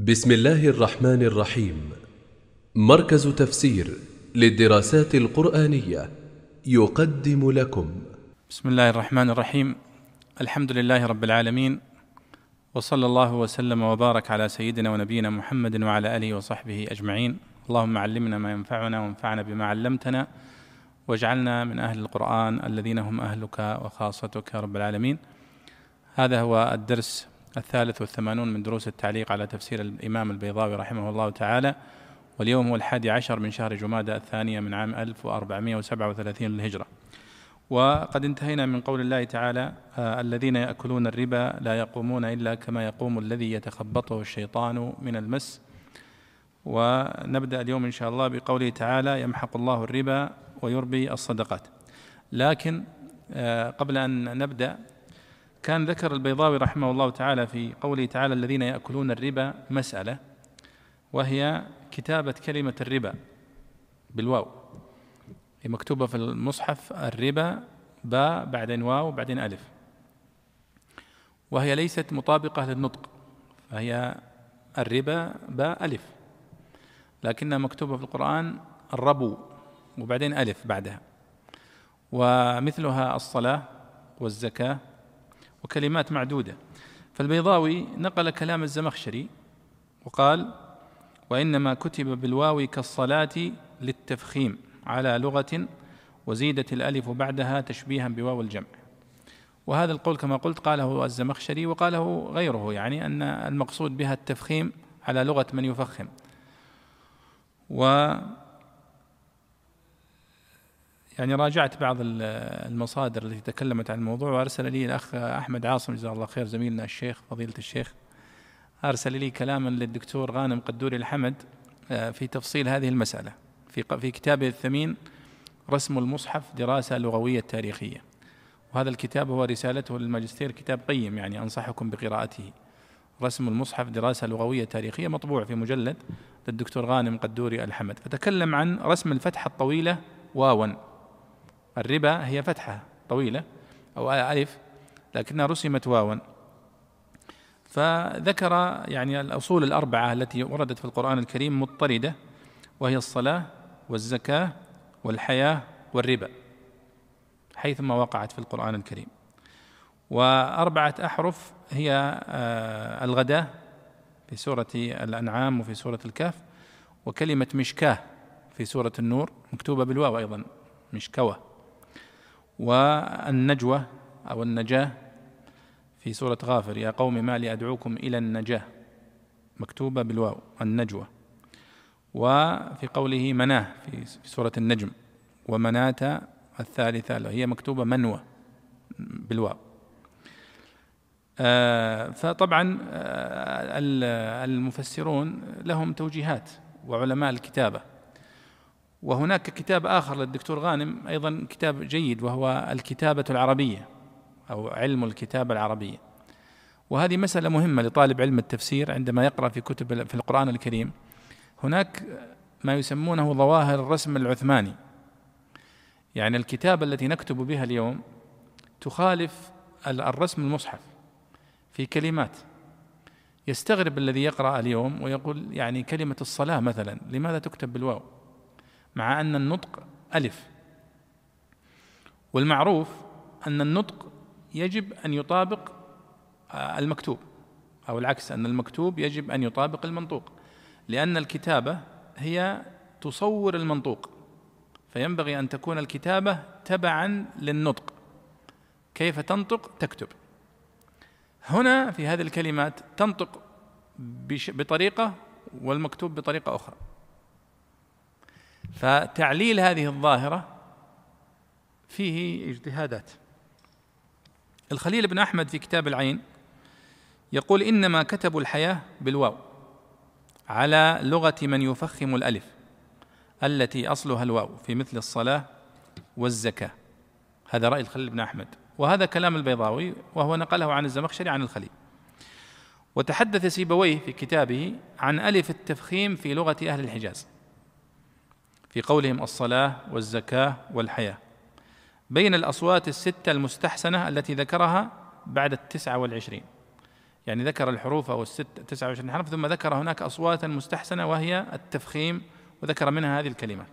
بسم الله الرحمن الرحيم. مركز تفسير للدراسات القرآنية يقدم لكم. بسم الله الرحمن الرحيم. الحمد لله رب العالمين وصلى الله وسلم وبارك على سيدنا ونبينا محمد وعلى آله وصحبه أجمعين. اللهم علمنا ما ينفعنا وانفعنا بما علمتنا واجعلنا من أهل القرآن الذين هم أهلك وخاصتك رب العالمين. هذا هو الدرس الثالث والثمانون من دروس التعليق على تفسير الإمام البيضاوي رحمه الله تعالى واليوم هو الحادي عشر من شهر جمادى الثانية من عام 1437 للهجرة. وقد انتهينا من قول الله تعالى آه الذين يأكلون الربا لا يقومون إلا كما يقوم الذي يتخبطه الشيطان من المس. ونبدأ اليوم إن شاء الله بقوله تعالى يمحق الله الربا ويربي الصدقات. لكن آه قبل أن نبدأ كان ذكر البيضاوي رحمه الله تعالى في قوله تعالى الذين يأكلون الربا مسألة وهي كتابة كلمة الربا بالواو. هي مكتوبة في المصحف الربا باء بعدين واو بعدين ألف. وهي ليست مطابقة للنطق فهي الربا باء ألف لكنها مكتوبة في القرآن الربو وبعدين ألف بعدها. ومثلها الصلاة والزكاة وكلمات معدودة. فالبيضاوي نقل كلام الزمخشري وقال وإنما كتب بالواو كالصلاة للتفخيم على لغة وزيدت الألف بعدها تشبيها بواو الجمع. وهذا القول كما قلت قاله الزمخشري وقاله غيره يعني أن المقصود بها التفخيم على لغة من يفخم. و يعني راجعت بعض المصادر التي تكلمت عن الموضوع وأرسل لي الأخ أحمد عاصم جزاه الله خير زميلنا الشيخ فضيلة الشيخ. أرسل لي كلاما للدكتور غانم قدوري الحمد آه، في تفصيل هذه المسألة. في في كتابه الثمين رسم المصحف دراسة لغوية تاريخية. وهذا الكتاب هو رسالته للماجستير كتاب قيم يعني أنصحكم بقراءته. رسم المصحف دراسة لغوية تاريخية مطبوع في مجلد للدكتور غانم قدوري الحمد. فتكلم عن رسم الفتحة الطويلة واوا الربا هي فتحة طويلة أو ألف لكنها رسمت واوا فذكر يعني الأصول الأربعة التي وردت في القرآن الكريم مضطردة وهي الصلاة والزكاة والحياة والربا حيثما وقعت في القرآن الكريم. وأربعة أحرف هي الغداة في سورة الأنعام وفي سورة الكهف وكلمة مشكاة في سورة النور مكتوبة بالواو أيضا مشكوة. والنجوى أو النجاة في سورة غافر يا قوم ما لي أدعوكم إلى النجاة. مكتوبة بالواو النجوى وفي قوله مناة في سورة النجم. ومناة الثالثة هي مكتوبة منوى بالواو. آه، فطبعا آه، المفسرون لهم توجيهات وعلماء الكتابة. وهناك كتاب آخر للدكتور غانم أيضا كتاب جيد وهو الكتابة العربية أو علم الكتابة العربية. وهذه مسألة مهمة لطالب علم التفسير عندما يقرأ في كتب في القرآن الكريم. هناك ما يسمونه ظواهر الرسم العثماني. يعني الكتابة التي نكتب بها اليوم تخالف الرسم المصحف في كلمات. يستغرب الذي يقرأ اليوم ويقول يعني كلمة الصلاة مثلا لماذا تكتب بالواو؟ مع أن النطق ألف. والمعروف أن النطق يجب أن يطابق آه، المكتوب أو العكس أن المكتوب يجب أن يطابق المنطوق لأن الكتابة هي تصور المنطوق فينبغي أن تكون الكتابة تبعا للنطق. كيف تنطق؟ تكتب. هنا في هذه الكلمات تنطق بطريقة والمكتوب بطريقة أخرى. فتعليل هذه الظاهرة فيه اجتهادات. الخليل بن أحمد في كتاب العين يقول إنما كتبوا الحياة بالواو على لغة من يفخم الألف التي أصلها الواو في مثل الصلاة والزكاة. هذا رأي الخليل بن أحمد. وهذا كلام البيضاوي وهو نقله عن الزمخشري عن الخليل. وتحدث سيبويه في كتابه عن ألف التفخيم في لغة أهل الحجاز. في قولهم الصلاة والزكاة والحياة. بين الأصوات الستة المستحسنة التي ذكرها بعد التسعة والعشرين. يعني ذكر الحروف أو الست 29 حرف ثم ذكر هناك أصواتا مستحسنة وهي التفخيم وذكر منها هذه الكلمات.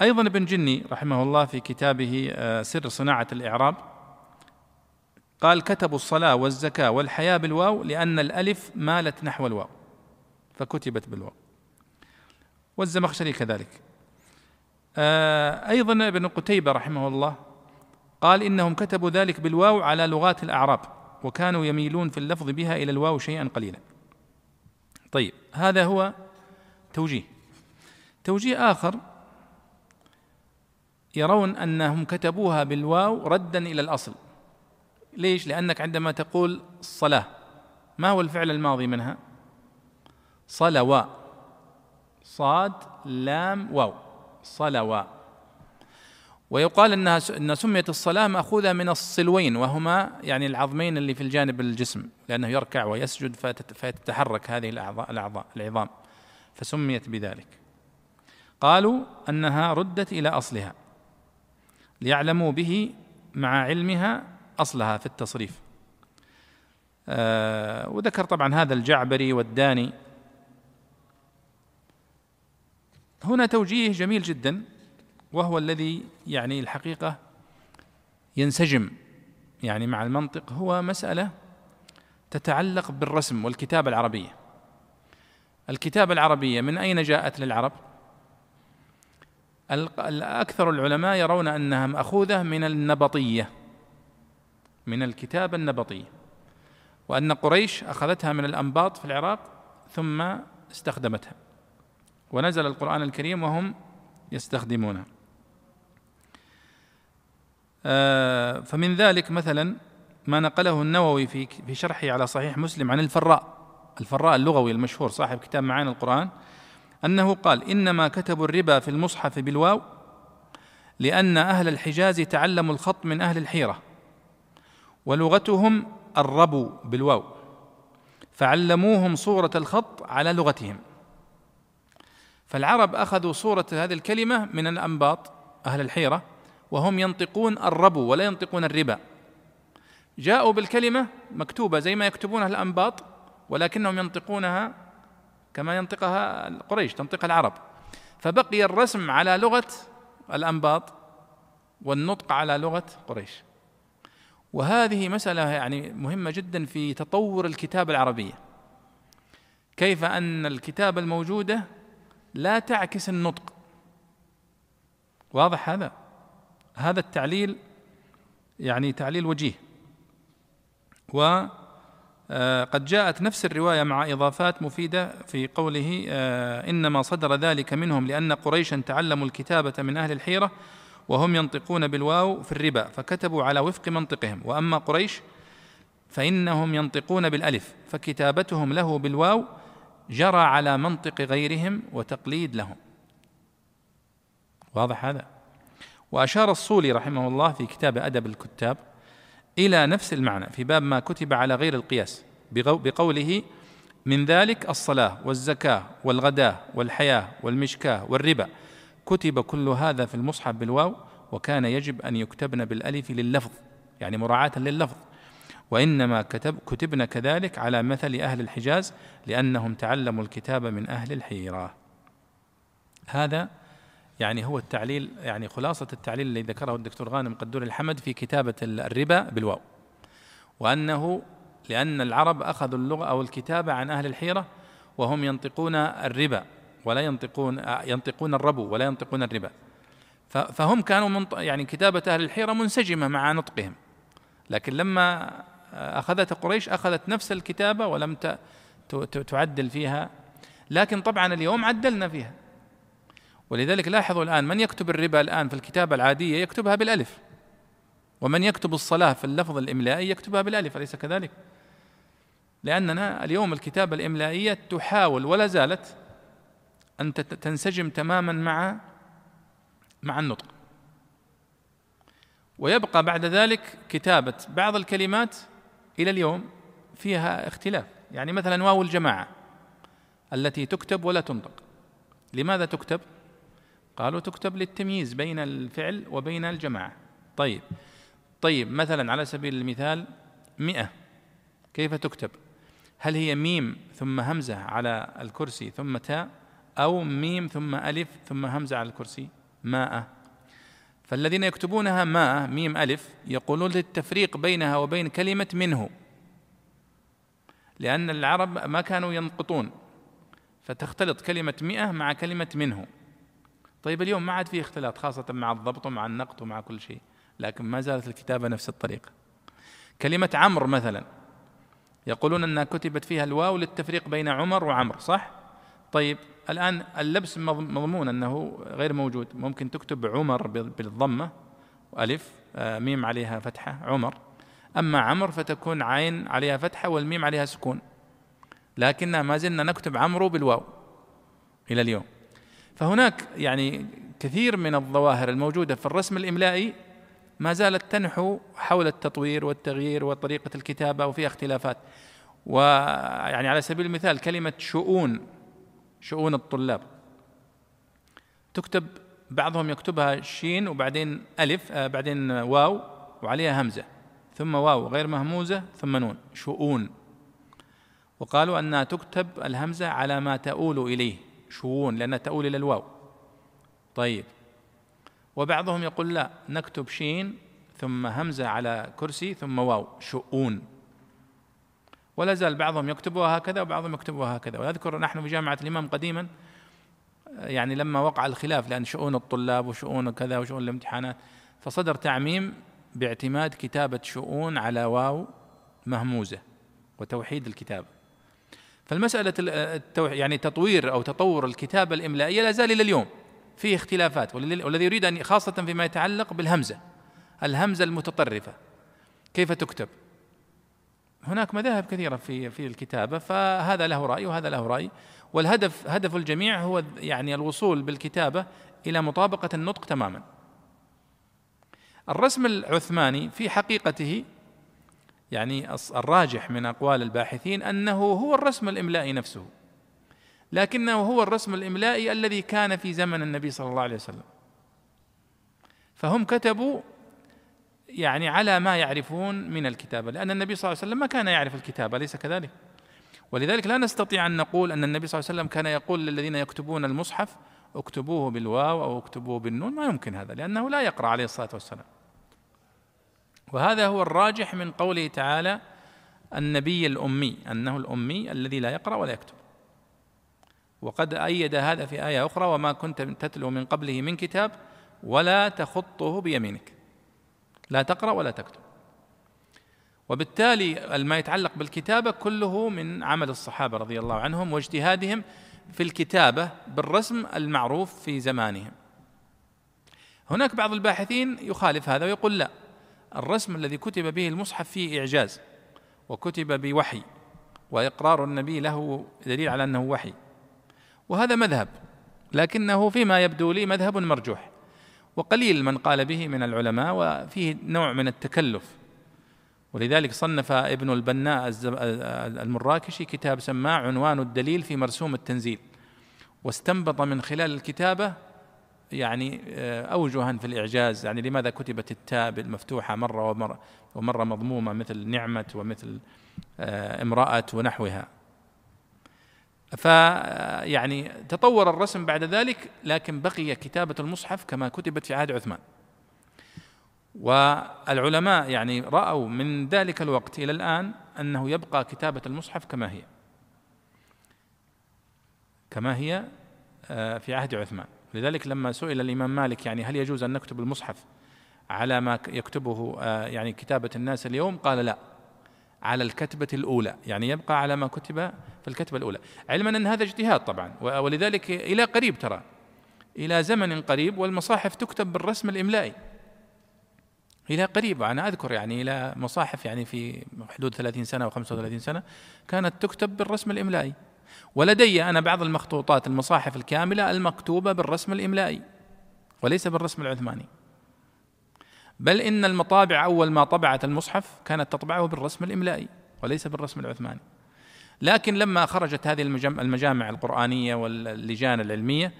أيضا ابن جني رحمه الله في كتابه آه، سر صناعة الإعراب قال كتبوا الصلاة والزكاة والحياة بالواو لأن الألف مالت نحو الواو فكتبت بالواو. والزمخشري كذلك. آه، أيضا ابن قتيبة رحمه الله قال إنهم كتبوا ذلك بالواو على لغات الأعراب وكانوا يميلون في اللفظ بها إلى الواو شيئا قليلا. طيب هذا هو توجيه. توجيه آخر يرون أنهم كتبوها بالواو ردا إلى الأصل. ليش؟ لأنك عندما تقول الصلاة ما هو الفعل الماضي منها؟ صلوا صاد لام واو صلوا ويقال إنها إن سميت الصلاة مأخوذة من الصلوين وهما يعني العظمين اللي في الجانب الجسم لأنه يركع ويسجد فتتحرك هذه الاعضاء الاعضاء العظام فسميت بذلك. قالوا أنها ردت إلى أصلها ليعلموا به مع علمها أصلها في التصريف. آه وذكر طبعا هذا الجعبري والداني هنا توجيه جميل جدا وهو الذي يعني الحقيقة ينسجم يعني مع المنطق هو مسألة تتعلق بالرسم والكتابة العربية الكتابة العربية من أين جاءت للعرب؟ أكثر العلماء يرون أنها مأخوذة من النبطية من الكتابة النبطية وأن قريش أخذتها من الأنباط في العراق ثم استخدمتها ونزل القرآن الكريم وهم يستخدمونها آه، فمن ذلك مثلا ما نقله النووي في في شرحه على صحيح مسلم عن الفراء الفراء اللغوي المشهور صاحب كتاب معاني القرآن أنه قال إنما كتبوا الربا في المصحف بالواو لأن أهل الحجاز تعلموا الخط من أهل الحيرة ولغتهم الربو بالواو فعلموهم صورة الخط على لغتهم. فالعرب أخذوا صورة هذه الكلمة من الأنباط أهل الحيرة وهم ينطقون الربو ولا ينطقون الربا. جاءوا بالكلمة مكتوبة زي ما يكتبونها الأنباط ولكنهم ينطقونها كما ينطقها قريش تنطقها العرب. فبقي الرسم على لغة الأنباط والنطق على لغة قريش. وهذه مسألة يعني مهمة جدا في تطور الكتابة العربية. كيف أن الكتابة الموجودة لا تعكس النطق. واضح هذا؟ هذا التعليل يعني تعليل وجيه. وقد آه، جاءت نفس الرواية مع إضافات مفيدة في قوله آه، إنما صدر ذلك منهم لأن قريشا تعلموا الكتابة من أهل الحيرة وهم ينطقون بالواو في الربا فكتبوا على وفق منطقهم. وأما قريش فإنهم ينطقون بالألف فكتابتهم له بالواو جرى على منطق غيرهم وتقليد لهم. واضح هذا؟ وأشار الصولي رحمه الله في كتاب أدب الكتاب إلى نفس المعنى في باب ما كتب على غير القياس بقوله من ذلك الصلاة والزكاة والغداة والحياة والمشكاة والربا. كتب كل هذا في المصحف بالواو وكان يجب أن يكتبن بالألف لللفظ يعني مراعاة لللفظ. وإنما كتب كتبن كذلك على مثل أهل الحجاز لأنهم تعلموا الكتاب من أهل الحيرة. هذا يعني هو التعليل يعني خلاصة التعليل الذي ذكره الدكتور غانم قدور الحمد في كتابة الربا بالواو. وأنه لأن العرب أخذوا اللغة أو الكتابة عن أهل الحيرة وهم ينطقون الربا ولا ينطقون ينطقون الربو ولا ينطقون الربا. فهم كانوا يعني كتابة أهل الحيرة منسجمة مع نطقهم. لكن لما أخذت قريش أخذت نفس الكتابة ولم تعدل فيها. لكن طبعا اليوم عدلنا فيها. ولذلك لاحظوا الآن من يكتب الربا الآن في الكتابة العادية يكتبها بالألف. ومن يكتب الصلاة في اللفظ الإملائي يكتبها بالألف أليس كذلك؟ لأننا اليوم الكتابة الإملائية تحاول ولا زالت أن تنسجم تماما مع مع النطق. ويبقى بعد ذلك كتابة بعض الكلمات إلى اليوم فيها اختلاف. يعني مثلا واو الجماعة التي تكتب ولا تنطق. لماذا تكتب؟ قالوا تكتب للتمييز بين الفعل وبين الجماعة. طيب طيب مثلا على سبيل المثال مئة. كيف تكتب؟ هل هي ميم ثم همزة على الكرسي ثم تاء أو ميم ثم ألف ثم همزة على الكرسي ماء؟ فالذين يكتبونها ماء ميم ألف يقولون للتفريق بينها وبين كلمة منه. لأن العرب ما كانوا ينقطون. فتختلط كلمة مئة مع كلمة منه. طيب اليوم ما عاد فيه اختلاط خاصة مع الضبط ومع النقط ومع كل شيء. لكن ما زالت الكتابة نفس الطريقة كلمة عمر مثلا. يقولون أنها كتبت فيها الواو للتفريق بين عمر وعمر صح؟ طيب الآن اللبس مضمون أنه غير موجود. ممكن تكتب عمر بالضمة ألف آه، ميم عليها فتحة عمر. أما عمر فتكون عين عليها فتحة والميم عليها سكون. لكننا ما زلنا نكتب عمرو بالواو إلى اليوم. فهناك يعني كثير من الظواهر الموجودة في الرسم الإملائي ما زالت تنحو حول التطوير والتغيير وطريقة الكتابة وفيها اختلافات. ويعني على سبيل المثال كلمة شؤون شؤون الطلاب. تكتب بعضهم يكتبها شين وبعدين ألف آه بعدين واو وعليها همزة ثم واو غير مهموزة ثم نون شؤون. وقالوا أنها تكتب الهمزة على ما تؤول إليه شؤون لأنها تؤول إلى الواو. طيب. وبعضهم يقول لا نكتب شين ثم همزة على كرسي ثم واو شؤون. ولا زال بعضهم يكتبها هكذا وبعضهم يكتبها هكذا. وأذكر نحن في جامعة الإمام قديما يعني لما وقع الخلاف لأن شؤون الطلاب وشؤون كذا وشؤون الامتحانات فصدر تعميم باعتماد كتابة شؤون على واو مهموزة وتوحيد الكتابة فالمسألة يعني تطوير أو تطور الكتابة الإملائية لا زال إلى اليوم. فيه اختلافات والذي يريد أن خاصة فيما يتعلق بالهمزة الهمزة المتطرفة. كيف تكتب؟ هناك مذاهب كثيرة في في الكتابة فهذا له رأي وهذا له رأي. والهدف هدف الجميع هو يعني الوصول بالكتابة إلى مطابقة النطق تماما. الرسم العثماني في حقيقته يعني الراجح من أقوال الباحثين أنه هو الرسم الإملائي نفسه. لكنه هو الرسم الإملائي الذي كان في زمن النبي صلى الله عليه وسلم. فهم كتبوا يعني على ما يعرفون من الكتابة لأن النبي صلى الله عليه وسلم ما كان يعرف الكتابة أليس كذلك. ولذلك لا نستطيع أن نقول أن النبي صلى الله عليه وسلم كان يقول للذين يكتبون المصحف اكتبوه بالواو أو اكتبوه بالنون ما يمكن هذا لأنه لا يقرأ عليه الصلاة والسلام. وهذا هو الراجح من قوله تعالى النبي الأمي أنه الأمي الذي لا يقرأ ولا يكتب. وقد أيد هذا في آية أخرى وما كنت تتلو من قبله من كتاب ولا تخطه بيمينك. لا تقرأ ولا تكتب. وبالتالي ما يتعلق بالكتابة كله من عمل الصحابة رضي الله عنهم واجتهادهم في الكتابة بالرسم المعروف في زمانهم. هناك بعض الباحثين يخالف هذا ويقول لا الرسم الذي كتب به المصحف فيه إعجاز وكتب بوحي وإقرار النبي له دليل على أنه وحي وهذا مذهب لكنه فيما يبدو لي مذهب مرجوح. وقليل من قال به من العلماء وفيه نوع من التكلف. ولذلك صنف ابن البناء المراكشي كتاب سماه عنوان الدليل في مرسوم التنزيل. واستنبط من خلال الكتابة يعني آه، أوجها في الإعجاز يعني لماذا كتبت التاء المفتوحة مرة ومره ومرة مضمومة مثل نعمة ومثل آه، امرأة ونحوها. فيعني تطور الرسم بعد ذلك لكن بقي كتابة المصحف كما كتبت في عهد عثمان. والعلماء يعني رأوا من ذلك الوقت إلى الآن أنه يبقى كتابة المصحف كما هي. كما هي آه، في عهد عثمان. لذلك لما سئل الإمام مالك يعني هل يجوز أن نكتب المصحف على ما يكتبه آه، يعني كتابة الناس اليوم؟ قال لا. على الكتبة الأولى. يعني يبقى على ما كتب في الكتبة الأولى. علما أن هذا اجتهاد طبعا. ولذلك إلى قريب ترى. إلى زمن قريب والمصاحف تكتب بالرسم الإملائي. إلى قريب. أنا أذكر يعني إلى مصاحف يعني في حدود 30 سنة أو 35 سنة كانت تكتب بالرسم الإملائي. ولدي أنا بعض المخطوطات المصاحف الكاملة المكتوبة بالرسم الإملائي. وليس بالرسم العثماني. بل إن المطابع أول ما طبعت المصحف كانت تطبعه بالرسم الإملائي وليس بالرسم العثماني. لكن لما خرجت هذه المجامع القرآنية واللجان العلمية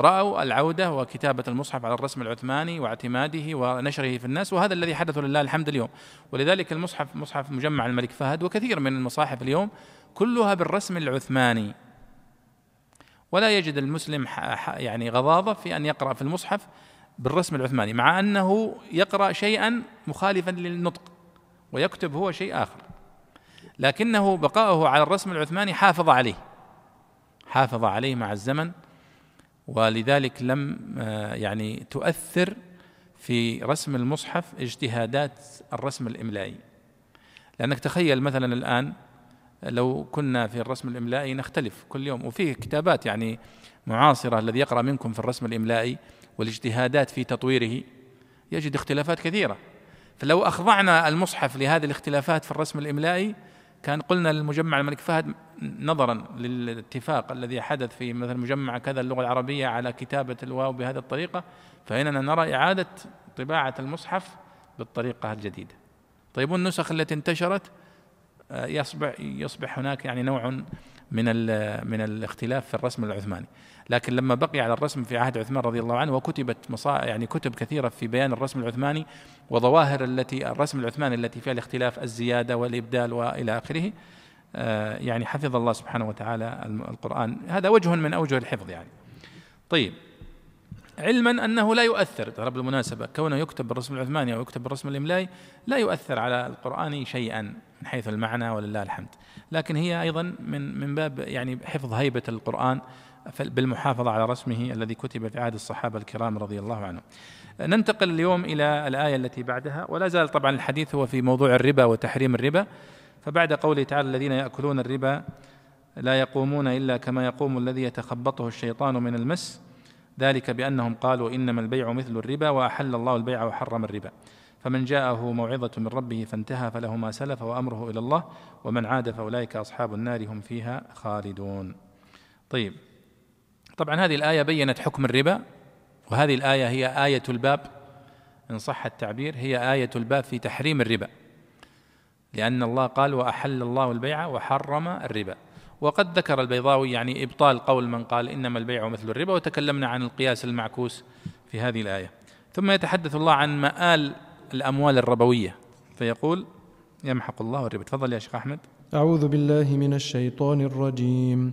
رأوا العودة وكتابة المصحف على الرسم العثماني واعتماده ونشره في الناس وهذا الذي حدث لله الحمد اليوم. ولذلك المصحف مصحف مجمع الملك فهد وكثير من المصاحف اليوم كلها بالرسم العثماني. ولا يجد المسلم يعني غضاضة في أن يقرأ في المصحف بالرسم العثماني مع أنه يقرأ شيئا مخالفا للنطق ويكتب هو شيء آخر. لكنه بقاؤه على الرسم العثماني حافظ عليه حافظ عليه مع الزمن ولذلك لم آه، يعني تؤثر في رسم المصحف اجتهادات الرسم الإملائي. لأنك تخيل مثلا الآن لو كنا في الرسم الإملائي نختلف كل يوم وفيه كتابات يعني معاصرة الذي يقرأ منكم في الرسم الإملائي والاجتهادات في تطويره يجد اختلافات كثيرة. فلو أخضعنا المصحف لهذه الاختلافات في الرسم الإملائي كان قلنا للمجمع الملك فهد نظرا للاتفاق الذي حدث في مثلا مجمع كذا اللغة العربية على كتابة الواو بهذه الطريقة فإننا نرى إعادة طباعة المصحف بالطريقة الجديدة. طيب والنسخ التي انتشرت آه، يصبح يصبح هناك يعني نوع من من الاختلاف في الرسم العثماني. لكن لما بقي على الرسم في عهد عثمان رضي الله عنه وكتبت مصا يعني كتب كثيرة في بيان الرسم العثماني وظواهر التي الرسم العثماني التي فيها الاختلاف الزيادة والإبدال وإلى آخره آه، يعني حفظ الله سبحانه وتعالى القرآن. هذا وجه من أوجه الحفظ يعني. طيب علما أنه لا يؤثر ترى بالمناسبة كونه يكتب بالرسم العثماني أو يكتب بالرسم الإملائي لا يؤثر على القرآن شيئا من حيث المعنى ولله الحمد. لكن هي أيضا من من باب يعني حفظ هيبة القرآن بالمحافظه على رسمه الذي كتب في عهد الصحابة الكرام رضي الله عنهم. ننتقل اليوم إلى الآية التي بعدها ولا زال طبعا الحديث هو في موضوع الربا وتحريم الربا. فبعد قوله تعالى الذين يأكلون الربا لا يقومون إلا كما يقوم الذي يتخبطه الشيطان من المس. ذلك بأنهم قالوا إنما البيع مثل الربا وأحل الله البيع وحرم الربا. فمن جاءه موعظة من ربه فانتهى فله ما سلف وأمره إلى الله ومن عاد فأولئك أصحاب النار هم فيها خالدون. طيب طبعا هذه الآية بينت حكم الربا وهذه الآية هي آية الباب إن صح التعبير هي آية الباب في تحريم الربا. لأن الله قال وأحل الله البيع وحرم الربا وقد ذكر البيضاوي يعني إبطال قول من قال إنما البيع مثل الربا وتكلمنا عن القياس المعكوس في هذه الآية. ثم يتحدث الله عن مآل الأموال الربوية فيقول يمحق الله الربا تفضل يا شيخ أحمد. أعوذ بالله من الشيطان الرجيم.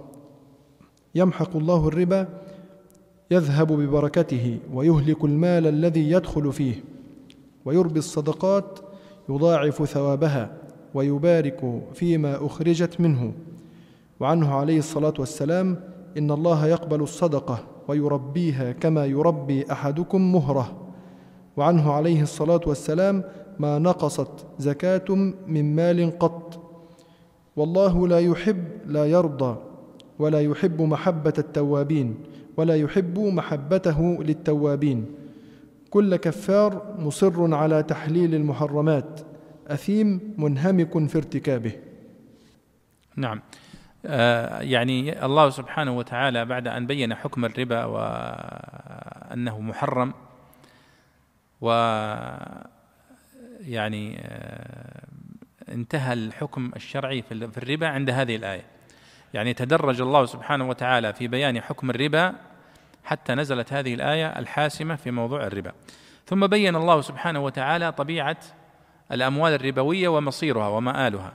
يمحق الله الربا يذهب ببركته ويهلك المال الذي يدخل فيه ويربي الصدقات يضاعف ثوابها ويبارك فيما أخرجت منه. وعنه عليه الصلاة والسلام إن الله يقبل الصدقة ويربيها كما يربي أحدكم مهرة. وعنه عليه الصلاة والسلام ما نقصت زكاة من مال قط. والله لا يحب لا يرضى ولا يحب محبة التوابين ولا يحب محبته للتوابين. كل كفار مصر على تحليل المحرمات أثيم منهمك في ارتكابه. نعم. آه، يعني الله سبحانه وتعالى بعد أن بين حكم الربا وأنه محرم و يعني آه، انتهى الحكم الشرعي في الربا عند هذه الآية. يعني تدرج الله سبحانه وتعالى في بيان حكم الربا حتى نزلت هذه الآية الحاسمة في موضوع الربا. ثم بين الله سبحانه وتعالى طبيعة الأموال الربوية ومصيرها ومآلها.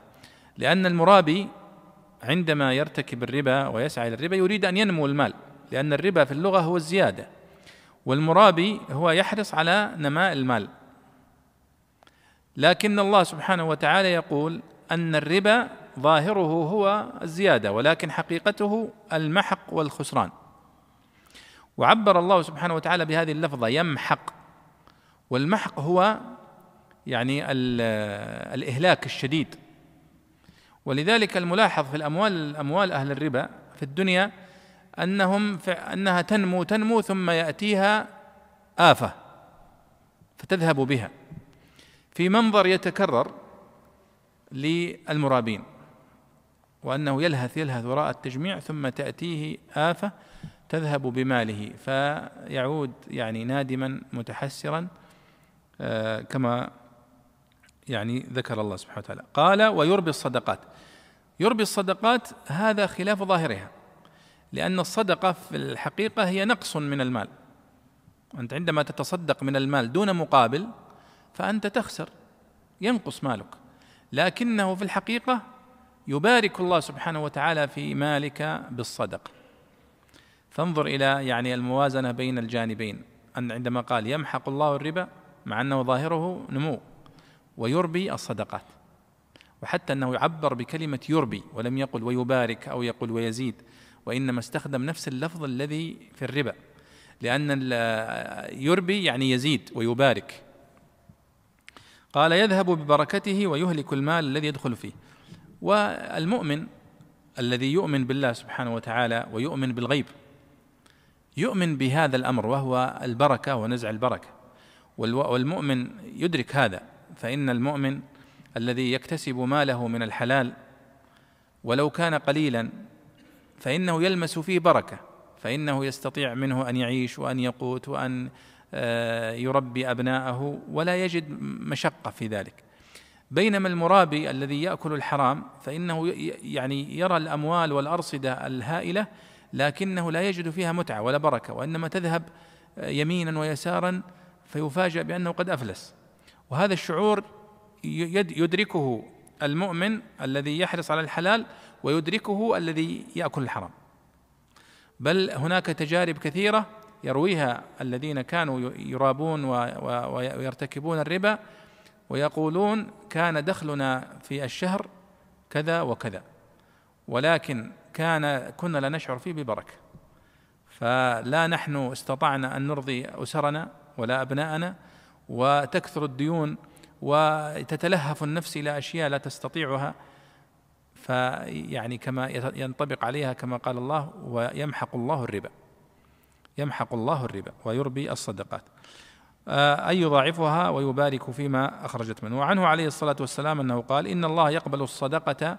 لأن المرابي عندما يرتكب الربا ويسعى إلى الربا يريد أن ينمو المال لأن الربا في اللغة هو الزيادة. والمرابي هو يحرص على نماء المال. لكن الله سبحانه وتعالى يقول أن الربا ظاهره هو الزيادة ولكن حقيقته المحق والخسران. وعبر الله سبحانه وتعالى بهذه اللفظة يمحق. والمحق هو يعني الإهلاك الشديد. ولذلك الملاحظ في الأموال أموال أهل الربا في الدنيا أنهم أنها تنمو تنمو ثم يأتيها آفة فتذهب بها. في منظر يتكرر للمرابين. وأنه يلهث يلهث وراء التجميع ثم تأتيه آفة تذهب بماله فيعود يعني نادما متحسرا آه، كما يعني ذكر الله سبحانه وتعالى. قال ويربي الصدقات. يربي الصدقات هذا خلاف ظاهرها لأن الصدقة في الحقيقة هي نقص من المال. أنت عندما تتصدق من المال دون مقابل فأنت تخسر ينقص مالك. لكنه في الحقيقة يبارك الله سبحانه وتعالى في مالك بالصدقة فانظر إلى يعني الموازنة بين الجانبين. أن عندما قال يمحق الله الربا مع أنه ظاهره نمو ويربي الصدقات. وحتى أنه يعبر بكلمة يربي ولم يقل ويبارك أو يقول ويزيد. وإنما استخدم نفس اللفظ الذي في الربا. لأن يربي يعني يزيد ويبارك. قال يذهب ببركته ويهلك المال الذي يدخل فيه. والمؤمن الذي يؤمن بالله سبحانه وتعالى ويؤمن بالغيب يؤمن بهذا الأمر وهو البركة ونزع البركة. والمؤمن يدرك هذا فإن المؤمن الذي يكتسب ماله من الحلال ولو كان قليلا فإنه يلمس فيه بركة فإنه يستطيع منه أن يعيش وأن يقوت وأن آه، يربي أبناءه ولا يجد مشقة في ذلك. بينما المرابي الذي يأكل الحرام فإنه يعني يرى الأموال والأرصدة الهائلة لكنه لا يجد فيها متعة ولا بركة وإنما تذهب آه، يمينا ويسارا فيفاجأ بأنه قد أفلس. وهذا الشعور يدركه المؤمن الذي يحرص على الحلال ويدركه الذي يأكل الحرام. بل هناك تجارب كثيرة يرويها الذين كانوا يرابون ويرتكبون الربا ويقولون كان دخلنا في الشهر كذا وكذا ولكن كان كنا لا نشعر فيه ببركة. فلا نحن استطعنا أن نرضي أسرنا ولا أبناءنا وتكثر الديون وتتلهف النفس إلى أشياء لا تستطيعها. فيعني كما ينطبق عليها كما قال الله ويمحق الله الربا. يمحق الله الربا ويربي الصدقات. آه، أي يضاعفها ويبارك فيما أخرجت منه. وعنه عليه الصلاة والسلام أنه قال إن الله يقبل الصدقة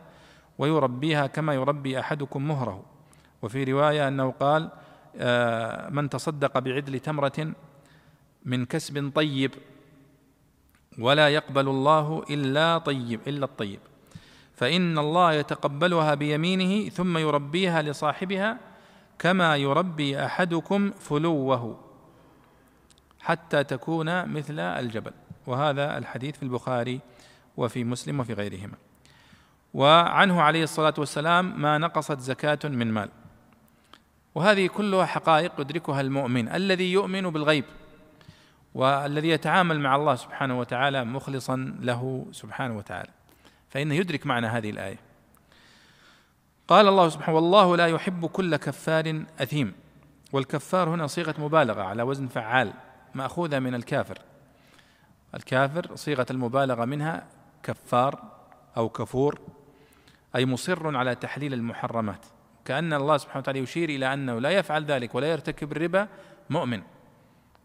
ويربيها كما يربي أحدكم مهره. وفي رواية أنه قال آه، من تصدق بعدل تمرة من كسب طيب ولا يقبل الله إلا طيب إلا الطيب. فإن الله يتقبلها بيمينه ثم يربيها لصاحبها كما يربي أحدكم فلوه. حتى تكون مثل الجبل. وهذا الحديث في البخاري وفي مسلم وفي غيرهما. وعنه عليه الصلاة والسلام ما نقصت زكاة من مال. وهذه كلها حقائق يدركها المؤمن الذي يؤمن بالغيب. والذي يتعامل مع الله سبحانه وتعالى مخلصا له سبحانه وتعالى. فإنه يدرك معنى هذه الآية. قال الله سبحانه والله لا يحب كل كفار أثيم. والكفار هنا صيغة مبالغة على وزن فعال. مأخوذة من الكافر. الكافر صيغة المبالغة منها كفار أو كفور أي مصر على تحليل المحرمات. كأن الله سبحانه وتعالى يشير إلى أنه لا يفعل ذلك ولا يرتكب الربا مؤمن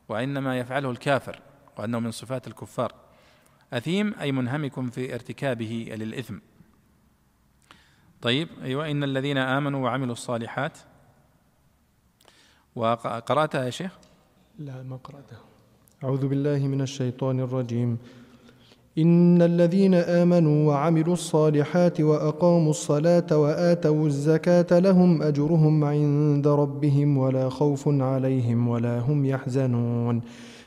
وإنما يفعله الكافر وأنه من صفات الكفار. أثيم أي منهمك في ارتكابه للإثم. طيب أيوة إن الذين آمنوا وعملوا الصالحات وقرأتها يا شيخ؟ لا ما قرأتها أعوذ بالله من الشيطان الرجيم. إن الذين آمنوا وعملوا الصالحات وأقاموا الصلاة وآتوا الزكاة لهم أجرهم عند ربهم ولا خوف عليهم ولا هم يحزنون.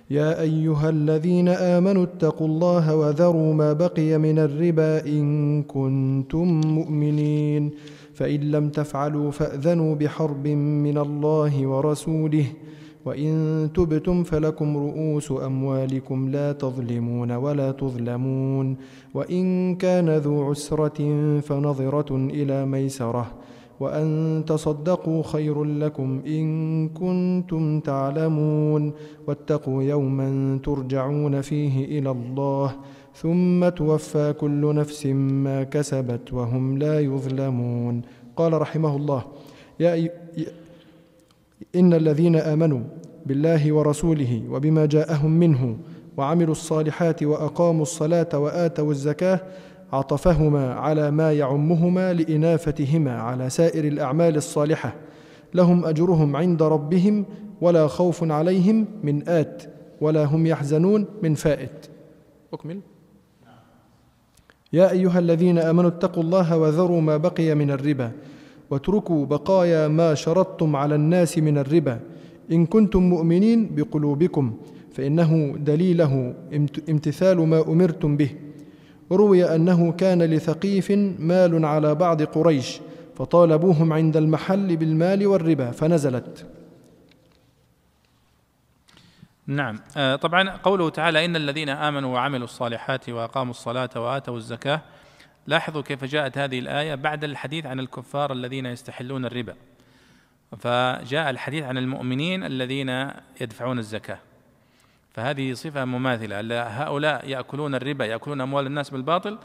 يا أيها الذين آمنوا اتقوا الله وذروا ما بقي من الربا إن كنتم مؤمنين. فإن لم تفعلوا فأذنوا بحرب من الله ورسوله. وإن تبتم فلكم رؤوس أموالكم لا تظلمون ولا تظلمون وإن كان ذو عسرة فنظرة إلى ميسرة وأن تصدقوا خير لكم إن كنتم تعلمون واتقوا يوما ترجعون فيه إلى الله ثم توفى كل نفس ما كسبت وهم لا يظلمون قال رحمه الله يا إن الذين آمنوا بالله ورسوله وبما جاءهم منه وعملوا الصالحات وأقاموا الصلاة وآتوا الزكاة عطفهما على ما يعمهما لإنافتهما على سائر الأعمال الصالحة. لهم أجرهم عند ربهم ولا خوف عليهم من آت ولا هم يحزنون من فائت. اكمل يا أيها الذين آمنوا اتقوا الله وذروا ما بقي من الربا. واتركوا بقايا ما شرطتم على الناس من الربا. إن كنتم مؤمنين بقلوبكم فإنه دليله امتثال ما أمرتم به. روي أنه كان لثقيف مال على بعض قريش فطالبوهم عند المحل بالمال والربا فنزلت. نعم. آه، طبعا قوله تعالى إن الذين آمنوا وعملوا الصالحات وأقاموا الصلاة وآتوا الزكاة لاحظوا كيف جاءت هذه الآية بعد الحديث عن الكفار الذين يستحلون الربا. فجاء الحديث عن المؤمنين الذين يدفعون الزكاة. فهذه صفة مماثلة. هؤلاء يأكلون الربا يأكلون أموال الناس بالباطل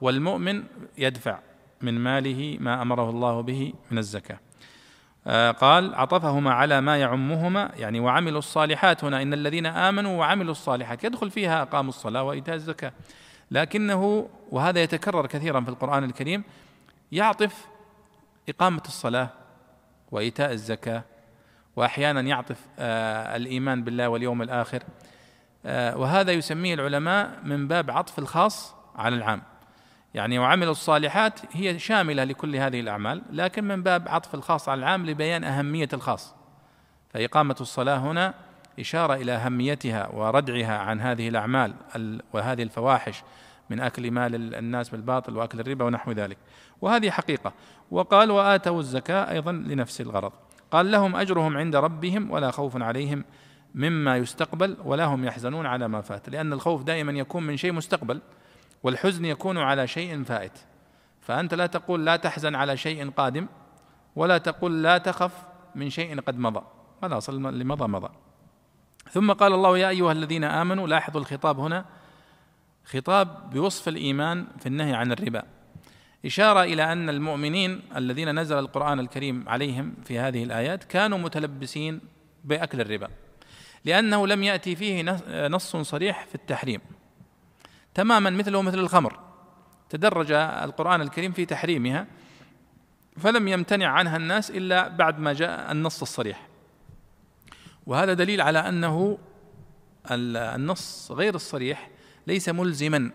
والمؤمن يدفع من ماله ما أمره الله به من الزكاة. آه، قال عطفهما على ما يعمهما. يعني وعملوا الصالحات هنا. إن الذين آمنوا وعملوا الصالحات. يدخل فيها أقاموا الصلاة وإيتاء الزكاة. لكنه وهذا يتكرر كثيرا في القرآن الكريم يعطف إقامة الصلاة وإيتاء الزكاة واحيانا يعطف آه، الإيمان بالله واليوم الآخر. آه، وهذا يسميه العلماء من باب عطف الخاص على العام. يعني وعملوا الصالحات هي شاملة لكل هذه الأعمال لكن من باب عطف الخاص على العام لبيان أهمية الخاص. فإقامة الصلاة هنا إشارة إلى أهميتها وردعها عن هذه الأعمال وهذه الفواحش من أكل مال الناس بالباطل وأكل الربا ونحو ذلك. وهذه حقيقة. وقال وآتوا الزكاة أيضا لنفس الغرض. قال لهم أجرهم عند ربهم ولا خوف عليهم مما يستقبل ولا هم يحزنون على ما فات. لأن الخوف دائما يكون من شيء مستقبل والحزن يكون على شيء فائت. فأنت لا تقول لا تحزن على شيء قادم ولا تقول لا تخف من شيء قد مضى. خلاص اللي مضى مضى. ثم قال الله يا أيها الذين آمنوا لاحظوا الخطاب هنا. خطاب بوصف الإيمان في النهي عن الربا. إشارة إلى أن المؤمنين الذين نزل القرآن الكريم عليهم في هذه الآيات كانوا متلبسين بأكل الربا لأنه لم يأتي فيه نص صريح في التحريم. تماما مثله مثل الخمر. تدرج القرآن الكريم في تحريمها فلم يمتنع عنها الناس إلا بعد ما جاء النص الصريح. وهذا دليل على أنه النص غير الصريح ليس ملزما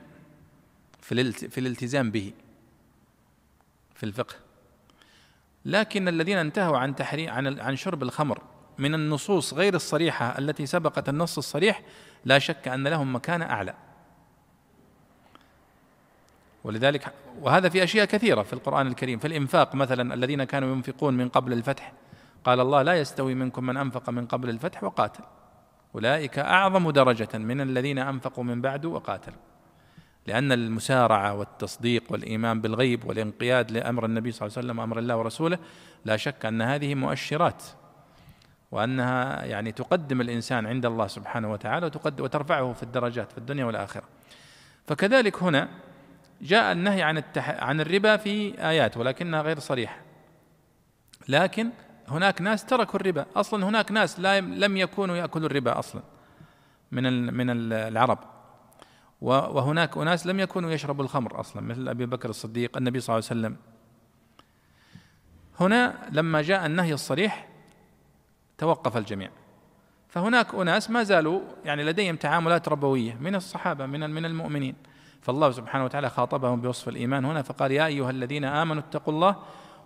في الالتزام به في الفقه. لكن الذين انتهوا عن تحريم عن عن شرب الخمر من النصوص غير الصريحة التي سبقت النص الصريح لا شك أن لهم مكانه أعلى. ولذلك وهذا في أشياء كثيرة في القرآن الكريم في الإنفاق مثلا الذين كانوا ينفقون من قبل الفتح قال الله لا يستوي منكم من أنفق من قبل الفتح وقاتل. أولئك أعظم درجة من الذين أنفقوا من بعد وقاتلوا لأن المسارعة والتصديق والإيمان بالغيب والانقياد لأمر النبي صلى الله عليه وسلم وأمر الله ورسوله لا شك أن هذه مؤشرات وأنها يعني تقدم الإنسان عند الله سبحانه وتعالى وترفعه في الدرجات في الدنيا والآخرة. فكذلك هنا جاء النهي عن التح... عن الربا في آيات ولكنها غير صريحة. لكن هناك ناس تركوا الربا. أصلا هناك ناس لا لم يكونوا يأكلوا الربا أصلا من من العرب. وهناك أناس لم يكونوا يشربوا الخمر أصلا مثل أبي بكر الصديق النبي صلى الله عليه وسلم. هنا لما جاء النهي الصريح توقف الجميع. فهناك أناس ما زالوا يعني لديهم تعاملات ربوية من الصحابة من من المؤمنين. فالله سبحانه وتعالى خاطبهم بوصف الإيمان هنا فقال يا أيها الذين آمنوا اتقوا الله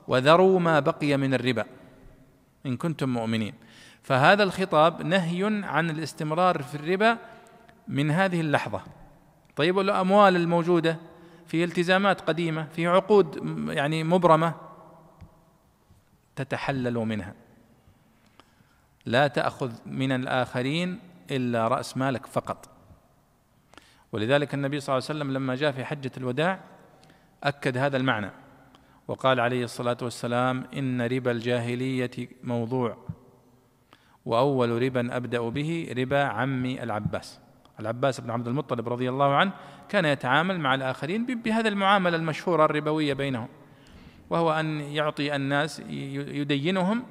وذروا ما بقي من الربا. إن كنتم مؤمنين. فهذا الخطاب نهي عن الاستمرار في الربا من هذه اللحظة. طيب الاموال الموجودة في التزامات قديمة في عقود يعني مبرمة تتحلل منها. لا تأخذ من الآخرين إلا رأس مالك فقط. ولذلك النبي صلى الله عليه وسلم لما جاء في حجة الوداع أكد هذا المعنى. وقال عليه الصلاة والسلام إن ربا الجاهلية موضوع وأول ربا أبدأ به ربا عمي العباس. العباس بن عبد المطلب رضي الله عنه كان يتعامل مع الآخرين بهذا المعاملة المشهورة الربوية بينهم وهو أن يعطي الناس يدينهم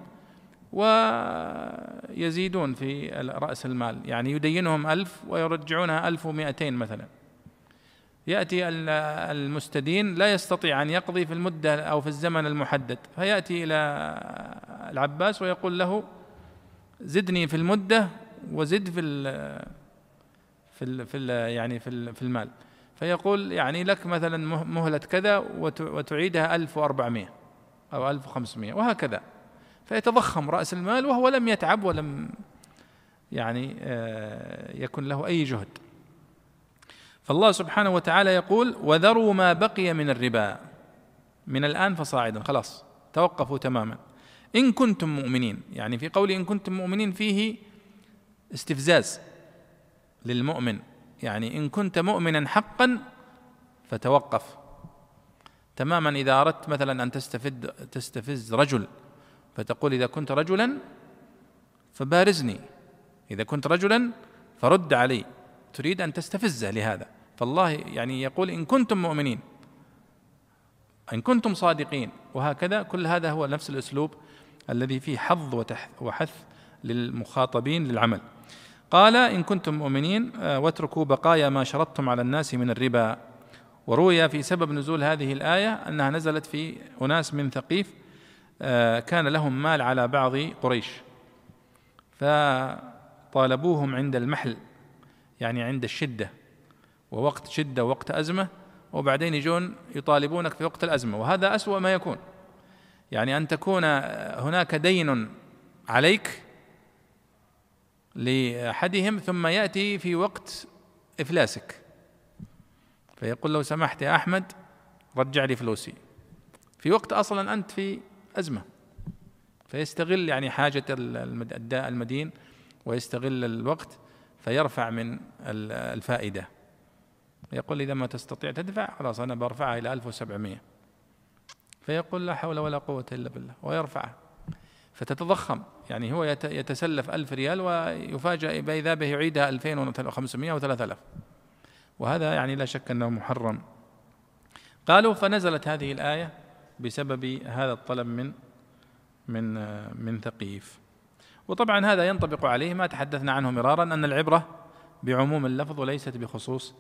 ويزيدون في رأس المال. يعني يدينهم ألف ويرجعونها ألف ومائتين مثلا. يأتي المستدين لا يستطيع أن يقضي في المدة أو في الزمن المحدد. فيأتي إلى العباس ويقول له زدني في المدة وزد في ال في ال في ال يعني في, في المال. فيقول يعني لك مثلا مهلة كذا وتعيدها 1400 أو 1500 وهكذا. فيتضخم رأس المال وهو لم يتعب ولم يعني آه، يكن له أي جهد. فالله سبحانه وتعالى يقول وذروا ما بقي من الربا. من الآن فصاعدا خلاص توقفوا تماما. إن كنتم مؤمنين يعني في قول إن كنتم مؤمنين فيه استفزاز للمؤمن. يعني إن كنت مؤمنا حقا فتوقف. تماما إذا أردت مثلا أن تستفد تستفز رجل فتقول إذا كنت رجلا فبارزني إذا كنت رجلا فرد علي. تريد أن تستفزه لهذا. فالله يعني يقول إن كنتم مؤمنين إن كنتم صادقين وهكذا كل هذا هو نفس الأسلوب الذي فيه حظ وحث للمخاطبين للعمل. قال إن كنتم مؤمنين آه، واتركوا بقايا ما شرطتم على الناس من الربا. وروي في سبب نزول هذه الآية أنها نزلت في أناس من ثقيف آه، كان لهم مال على بعض قريش. فطالبوهم عند المحل يعني عند الشدة. ووقت شدة ووقت أزمة وبعدين يجون يطالبونك في وقت الأزمة وهذا أسوأ ما يكون. يعني أن تكون هناك دين عليك لأحدهم ثم يأتي في وقت إفلاسك. فيقول لو سمحت يا أحمد رجع لي فلوسي. في وقت أصلا أنت في أزمة. فيستغل يعني حاجة المدين ويستغل الوقت فيرفع من الفائدة. يقول إذا ما تستطيع تدفع خلاص أنا برفعها إلى 1700 فيقول لا حول ولا قوة إلا بالله ويرفعها فتتضخم يعني هو يتسلف ألف ريال ويفاجأ بإذا به يعيدها 2500 أو 3000 وهذا يعني لا شك أنه محرم. قالوا فنزلت هذه الآية بسبب هذا الطلب من من من ثقيف. وطبعا هذا ينطبق عليه ما تحدثنا عنه مرارا أن العبرة بعموم اللفظ وليست بخصوص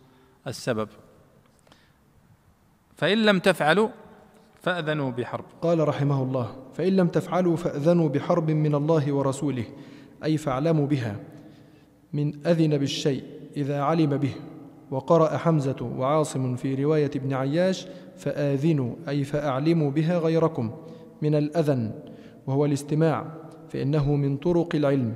السبب. فإن لم تفعلوا فأذنوا بحرب. قال رحمه الله فإن لم تفعلوا فأذنوا بحرب من الله ورسوله أي فاعلموا بها من أذن بالشيء إذا علم به وقرأ حمزة وعاصم في رواية ابن عياش فآذنوا أي فأعلموا بها غيركم من الأذن وهو الاستماع فإنه من طرق العلم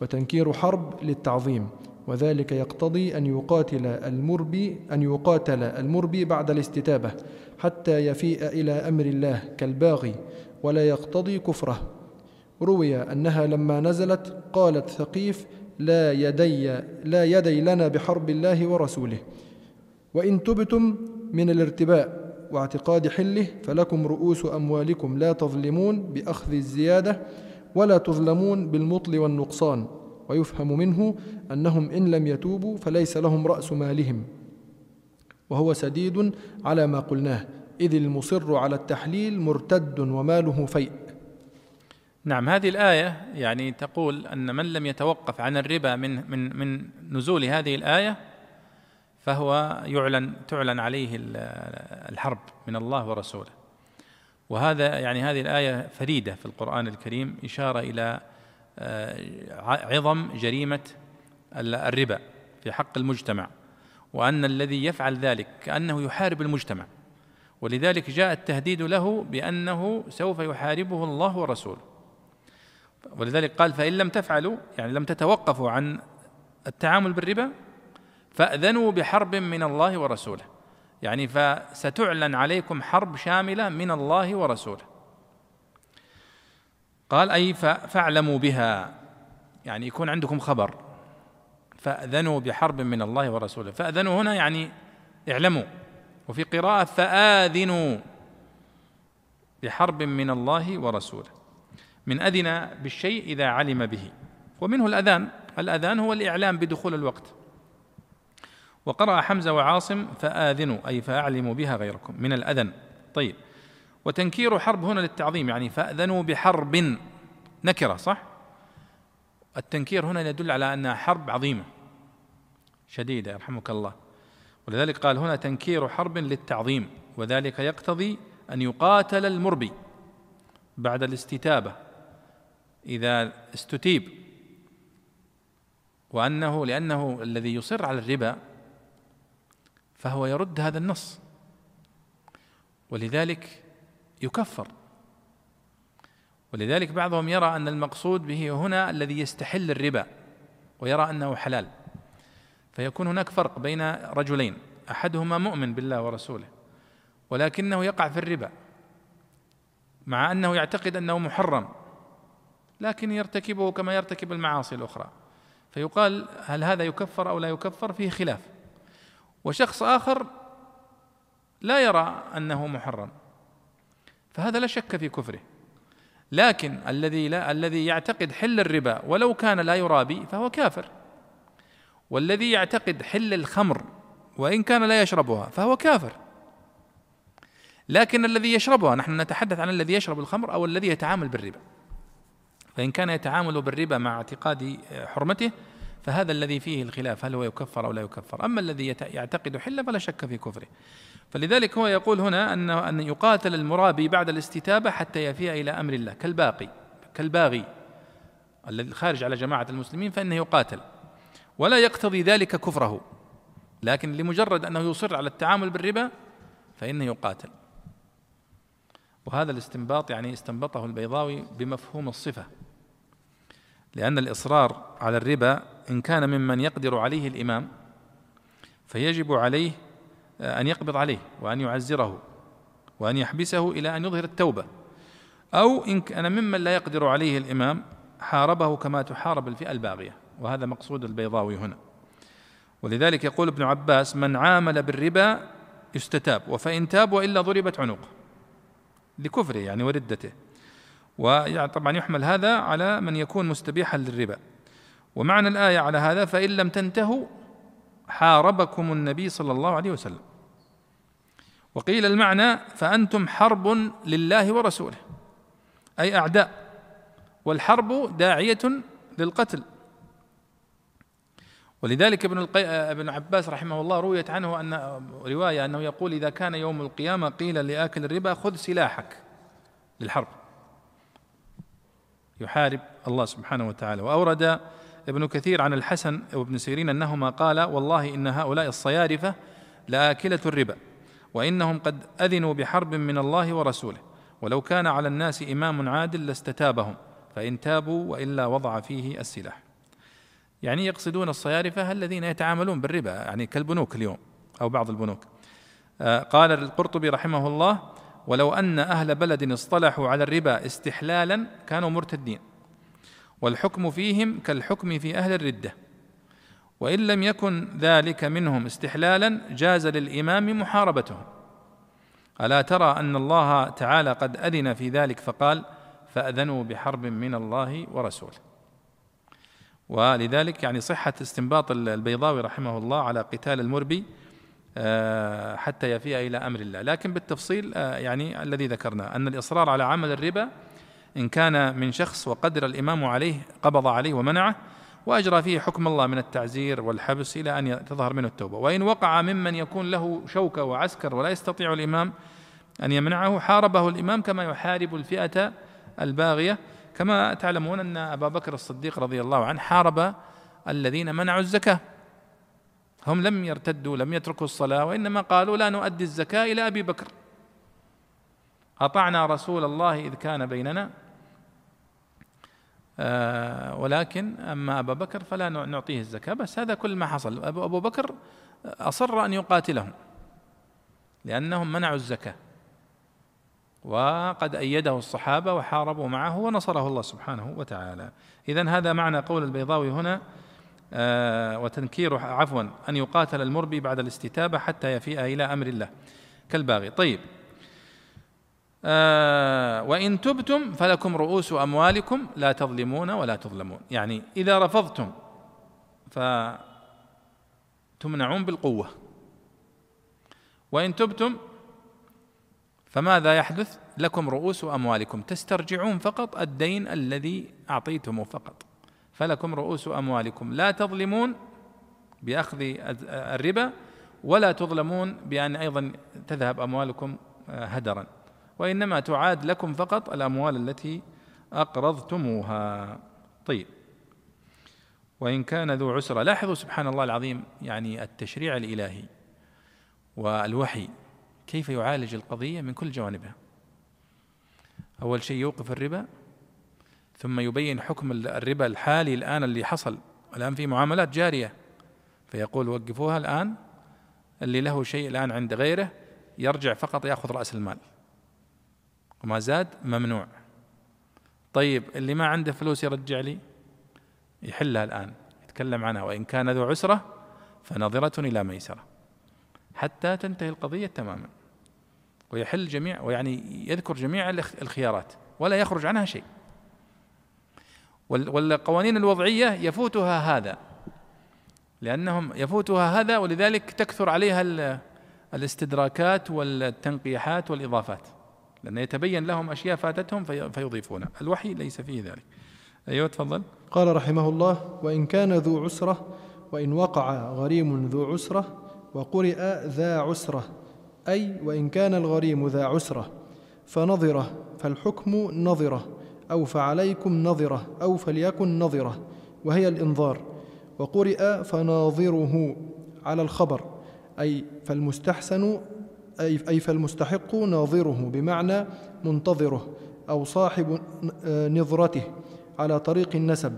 وتنكير حرب للتعظيم. وذلك يقتضي أن يقاتل المربي أن يقاتل المربي بعد الاستتابة حتى يفيء إلى أمر الله كالباغي ولا يقتضي كفره. روي أنها لما نزلت قالت ثقيف لا يدي لا يدي لنا بحرب الله ورسوله. وإن تبتم من الارتباء واعتقاد حله فلكم رؤوس أموالكم لا تظلمون بأخذ الزيادة ولا تظلمون بالمطل والنقصان. ويفهم منه أنهم إن لم يتوبوا فليس لهم رأس مالهم. وهو سديد على ما قلناه إذ المصر على التحليل مرتد وماله فيء. نعم هذه الآية يعني تقول أن من لم يتوقف عن الربا من من من نزول هذه الآية فهو يعلن تعلن عليه الحرب من الله ورسوله. وهذا يعني هذه الآية فريدة في القرآن الكريم إشارة إلى عظم جريمة الربا في حق المجتمع وأن الذي يفعل ذلك كأنه يحارب المجتمع. ولذلك جاء التهديد له بأنه سوف يحاربه الله ورسوله. ولذلك قال فإن لم تفعلوا يعني لم تتوقفوا عن التعامل بالربا فأذنوا بحرب من الله ورسوله. يعني فستعلن عليكم حرب شاملة من الله ورسوله. قال أي فاعلموا بها. يعني يكون عندكم خبر. فأذنوا بحرب من الله ورسوله. فأذنوا هنا يعني اعلموا. وفي قراءة فآذنوا بحرب من الله ورسوله. من أذن بالشيء إذا علم به. ومنه الأذان. الأذان هو الإعلام بدخول الوقت. وقرأ حمزة وعاصم فآذنوا أي فأعلموا بها غيركم. من الأذن. طيب. وتنكير حرب هنا للتعظيم يعني فأذنوا بحرب نكرة صح؟ التنكير هنا يدل على أنها حرب عظيمة شديدة يرحمك الله. ولذلك قال هنا تنكير حرب للتعظيم وذلك يقتضي أن يقاتل المربي بعد الاستتابة إذا استتيب. وأنه لأنه الذي يصر على الربا فهو يرد هذا النص. ولذلك يكفر. ولذلك بعضهم يرى أن المقصود به هنا الذي يستحل الربا ويرى أنه حلال. فيكون هناك فرق بين رجلين أحدهما مؤمن بالله ورسوله ولكنه يقع في الربا مع أنه يعتقد أنه محرم لكن يرتكبه كما يرتكب المعاصي الأخرى. فيقال هل هذا يكفر أو لا يكفر؟ فيه خلاف. وشخص آخر لا يرى أنه محرم. فهذا لا شك في كفره. لكن الذي لا الذي يعتقد حل الربا ولو كان لا يرابي فهو كافر. والذي يعتقد حل الخمر وإن كان لا يشربها فهو كافر. لكن الذي يشربها نحن نتحدث عن الذي يشرب الخمر أو الذي يتعامل بالربا. فإن كان يتعامل بالربا مع اعتقاد حرمته فهذا الذي فيه الخلاف هل هو يكفر أو لا يكفر؟ أما الذي يعتقد حلة فلا شك في كفره. فلذلك هو يقول هنا أن أن يقاتل المرابي بعد الاستتابة حتى يفيء إلى أمر الله. كالباقي كالباغي الذي خارج على جماعة المسلمين فإنه يقاتل. ولا يقتضي ذلك كفره. لكن لمجرد أنه يصر على التعامل بالربا فإنه يقاتل. وهذا الاستنباط يعني استنبطه البيضاوي بمفهوم الصفة. لأن الإصرار على الربا إن كان ممن يقدر عليه الإمام فيجب عليه أن يقبض عليه وأن يعزره وأن يحبسه إلى أن يظهر التوبة. أو إن كان ممن لا يقدر عليه الإمام حاربه كما تحارب الفئة الباغية. وهذا مقصود البيضاوي هنا. ولذلك يقول ابن عباس من عامل بالربا يستتاب وفإن تاب وإلا ضربت عنقه لكفره يعني وردته. وطبعا يحمل هذا على من يكون مستبيحا للربا. ومعنى الآية على هذا فإن لم تنتهوا حاربكم النبي صلى الله عليه وسلم. وقيل المعنى فأنتم حرب لله ورسوله أي أعداء والحرب داعية للقتل. ولذلك ابن القي... ابن عباس رحمه الله رويت عنه ان رواية أنه يقول إذا كان يوم القيامة قيل لآكل الربا خذ سلاحك للحرب. يحارب الله سبحانه وتعالى. وأورد ابن كثير عن الحسن وابن سيرين أنهما قال والله إن هؤلاء الصيارفه لآكلة الربا وإنهم قد أذنوا بحرب من الله ورسوله ولو كان على الناس إمام عادل لاستتابهم فإن تابوا وإلا وضع فيه السلاح. يعني يقصدون الصيارفه الذين يتعاملون بالربا يعني كالبنوك اليوم أو بعض البنوك. آه، قال القرطبي رحمه الله ولو أن أهل بلد اصطلحوا على الربا استحلالا كانوا مرتدين. والحكم فيهم كالحكم في أهل الردة. وإن لم يكن ذلك منهم استحلالا جاز للإمام محاربتهم. ألا ترى أن الله تعالى قد أذن في ذلك فقال فأذنوا بحرب من الله ورسوله. ولذلك يعني صحة استنباط البيضاوي رحمه الله على قتال المربي آه، حتى يفيء إلى أمر الله. لكن بالتفصيل آه، يعني الذي ذكرنا أن الإصرار على عمل الربا إن كان من شخص وقدر الإمام عليه قبض عليه ومنعه وأجرى فيه حكم الله من التعزير والحبس إلى أن تظهر منه التوبة. وإن وقع ممن يكون له شوكة وعسكر ولا يستطيع الإمام أن يمنعه حاربه الإمام كما يحارب الفئة الباغية. كما تعلمون أن أبا بكر الصديق رضي الله عنه حارب الذين منعوا الزكاة. هم لم يرتدوا لم يتركوا الصلاة وإنما قالوا لا نؤدي الزكاة إلى أبي بكر. أطعنا رسول الله إذ كان بيننا. ولكن أما أبا بكر فلا نعطيه الزكاة. بس هذا كل ما حصل. أبو بكر أصر أن يقاتلهم لأنهم منعوا الزكاة. وقد أيده الصحابة وحاربوا معه ونصره الله سبحانه وتعالى. إذا هذا معنى قول البيضاوي هنا آه وتنكير عفوا أن يقاتل المربي بعد الاستتابة حتى يفيء إلى أمر الله كالباغي. طيب آه وإن تبتم فلكم رؤوس أموالكم لا تظلمون ولا تظلمون. يعني إذا رفضتم فتمنعون بالقوة. وإن تبتم فماذا يحدث؟ لكم رؤوس أموالكم. تسترجعون فقط الدين الذي أعطيتموه فقط. فلكم رؤوس أموالكم. لا تظلمون بأخذ الربا ولا تظلمون بأن أيضا تذهب أموالكم آه، هدرا. وإنما تعاد لكم فقط الأموال التي أقرضتموها. طيب. وإن كان ذو عسرة لاحظوا سبحان الله العظيم يعني التشريع الإلهي والوحي كيف يعالج القضية من كل جوانبها. أول شيء يوقف الربا ثم يبين حكم الربا الحالي الآن اللي حصل. الآن في معاملات جارية فيقول وقفوها الآن اللي له شيء الآن عند غيره يرجع فقط يأخذ رأس المال. وما زاد ممنوع. طيب اللي ما عنده فلوس يرجع لي؟ يحلها الآن يتكلم عنها وإن كان ذو عسرة فنظرة إلى ميسرة حتى تنتهي القضية تماما. ويحل جميع ويعني يذكر جميع الخيارات ولا يخرج عنها شيء. والقوانين الوضعية يفوتها هذا لأنهم يفوتها هذا ولذلك تكثر عليها الاستدراكات والتنقيحات والإضافات. لأن يتبين لهم أشياء فاتتهم فيضيفونها الوحي ليس فيه ذلك. أيوة تفضل. قال رحمه الله وإن كان ذو عسرة وإن وقع غريم ذو عسرة وقرئ ذا عسرة أي وإن كان الغريم ذا عسرة فنظرة فالحكم نظرة أو فعليكم نظرة أو فليكن نظرة وهي الإنظار. وقرئ فناظره على الخبر أي فالمستحسن أي فالمستحق ناظره بمعنى منتظره أو صاحب نظرته على طريق النسب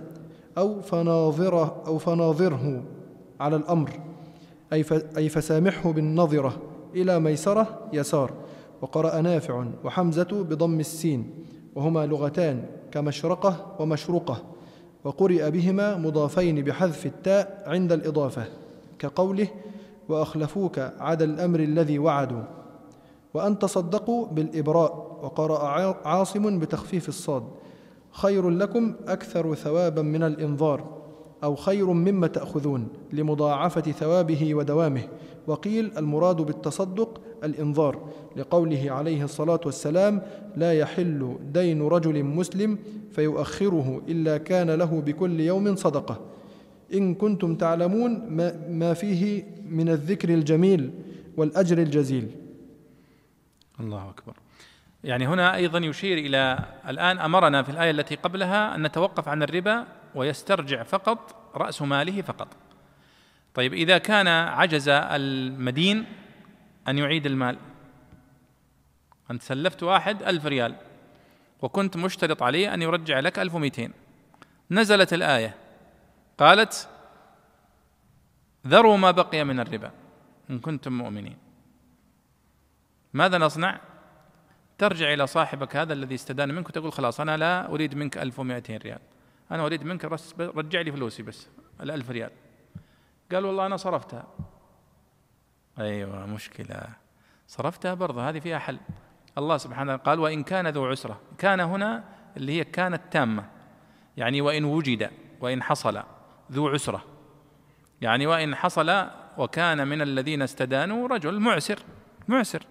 أو فناظره أو فناظره على الأمر أي أي فسامحه بالنظرة إلى ميسرة يسار. وقرأ نافع وحمزة بضم السين وهما لغتان كمشرقة ومشرقة وقرئ بهما مضافين بحذف التاء عند الإضافة كقوله وأخلفوك عدا الأمر الذي وعدوا. وأن تصدقوا بالإبراء وقرأ عاصم بتخفيف الصاد. خير لكم أكثر ثوابا من الإنظار أو خير مما تأخذون لمضاعفة ثوابه ودوامه. وقيل المراد بالتصدق الإنظار لقوله عليه الصلاة والسلام لا يحل دين رجل مسلم فيؤخره إلا كان له بكل يوم صدقة. إن كنتم تعلمون ما فيه من الذكر الجميل والأجر الجزيل. الله أكبر. يعني هنا أيضا يشير إلى الآن أمرنا في الآية التي قبلها أن نتوقف عن الربا ويسترجع فقط رأس ماله فقط. طيب إذا كان عجز المدين أن يعيد المال أنت سلفت واحد ألف ريال وكنت مشترط عليه أن يرجع لك ألف ومئتين نزلت الآية قالت ذروا ما بقي من الربا إن كنتم مؤمنين. ماذا نصنع؟ ترجع إلى صاحبك هذا الذي استدان منك وتقول خلاص أنا لا أريد منك ألف ومائتين ريال. أنا أريد منك رجع لي فلوسي بس الألف ريال. قال والله أنا صرفتها. أيوة مشكلة. صرفتها برضه هذه فيها حل. الله سبحانه قال وإن كان ذو عسرة. كان هنا اللي هي كانت تامة. يعني وإن وجد وإن حصل. ذو عسرة. يعني وإن حصل وكان من الذين استدانوا رجل معسر معسر.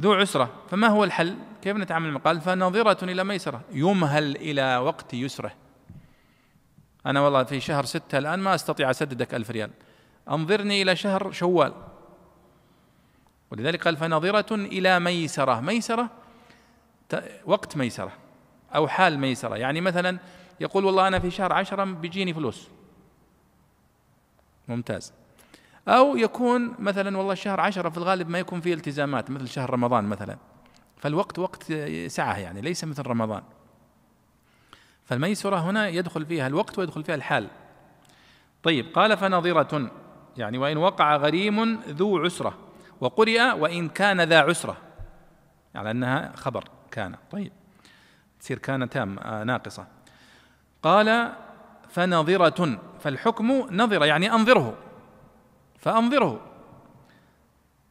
ذو عسرة. فما هو الحل؟ كيف نتعامل قال فناظرة إلى ميسرة. يمهل إلى وقت يسره. أنا والله في شهر ستة الآن ما أستطيع أسددك ألف ريال. أنظرني إلى شهر شوال. ولذلك قال فناظرة إلى ميسرة. ميسرة وقت ميسرة أو حال ميسرة. يعني مثلا يقول والله أنا في شهر عشرة بيجيني فلوس. ممتاز. أو يكون مثلا والله شهر عشرة في الغالب ما يكون فيه التزامات مثل شهر رمضان مثلا. فالوقت وقت سعة يعني ليس مثل رمضان. فالميسرة هنا يدخل فيها الوقت ويدخل فيها الحال. طيب قال فنظرة. يعني وإن وقع غريم ذو عسرة وقرئ وإن كان ذا عسرة. على يعني أنها خبر كان. طيب تصير كان تام ناقصة. قال فنظرة فالحكم نظرة يعني أنظره فأنظره.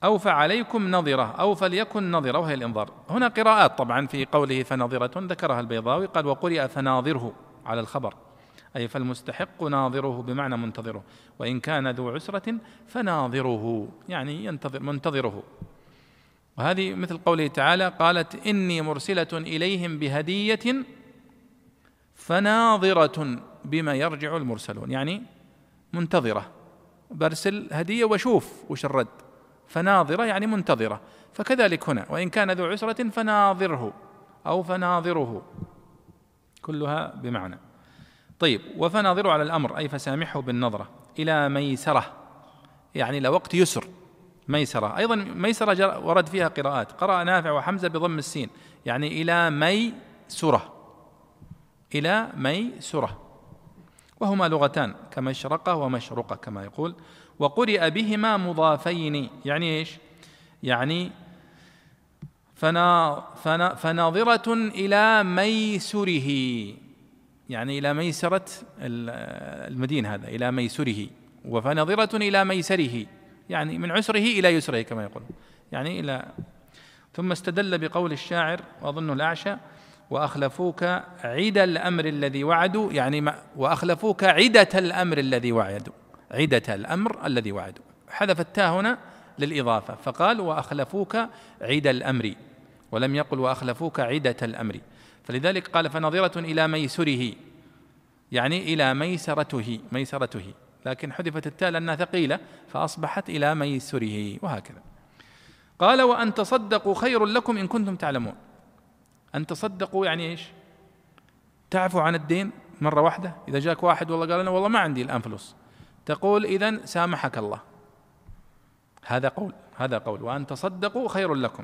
أو فعليكم نظرة أو فليكن نظرة وهي الإنظار. هنا قراءات طبعا في قوله فناظرة ذكرها البيضاوي قال وقرئ فناظره على الخبر. أي فالمستحق ناظره بمعنى منتظره. وإن كان ذو عسرة فناظره يعني ينتظر منتظره. وهذه مثل قوله تعالى قالت إني مرسلة إليهم بهدية فناظرة بما يرجع المرسلون يعني منتظرة. برسل هدية وشوف وش الرد. فناظرة يعني منتظرة. فكذلك هنا وإن كان ذو عسرة فناظره أو فناظره. كلها بمعنى. طيب وفناظره على الأمر أي فسامحه بالنظرة. إلى ميسرة يعني إلى وقت يسر. ميسرة. أيضا ميسرة ورد فيها قراءات. قرأ نافع وحمزة بضم السين يعني إلى ميسرة. إلى ميسرة وهما لغتان كمشرقة ومشرقة كما يقول. وقرئ بهما مضافين يعني إيش؟ يعني فنا فنا فناظرة إلى ميسره يعني إلى ميسرة المدين هذا إلى ميسره وفناظرة إلى ميسره يعني من عسره إلى يسره كما يقول. يعني إلى ثم استدل بقول الشاعر وأظن الأعشى وأخلفوك عد الأمر الذي وعدوا يعني ما وأخلفوك عدة الأمر الذي وعدوا عدة الأمر الذي وعدوا. حذف التاء هنا للإضافة فقال وأخلفوك عد الأمر ولم يقل وأخلفوك عدة الأمر. فلذلك قال فنظرة إلى ميسره يعني إلى ميسرته ميسرته. لكن حذفت التاء لأنها ثقيلة فأصبحت إلى ميسره وهكذا. قال وأن تصدقوا خير لكم إن كنتم تعلمون. أن تصدقوا يعني إيش؟ تعفو عن الدين مرة واحدة. إذا جاك واحد والله قال أنا والله ما عندي الآن فلوس. تقول إذا سامحك الله. هذا قول هذا قول. وأن تصدقوا خير لكم.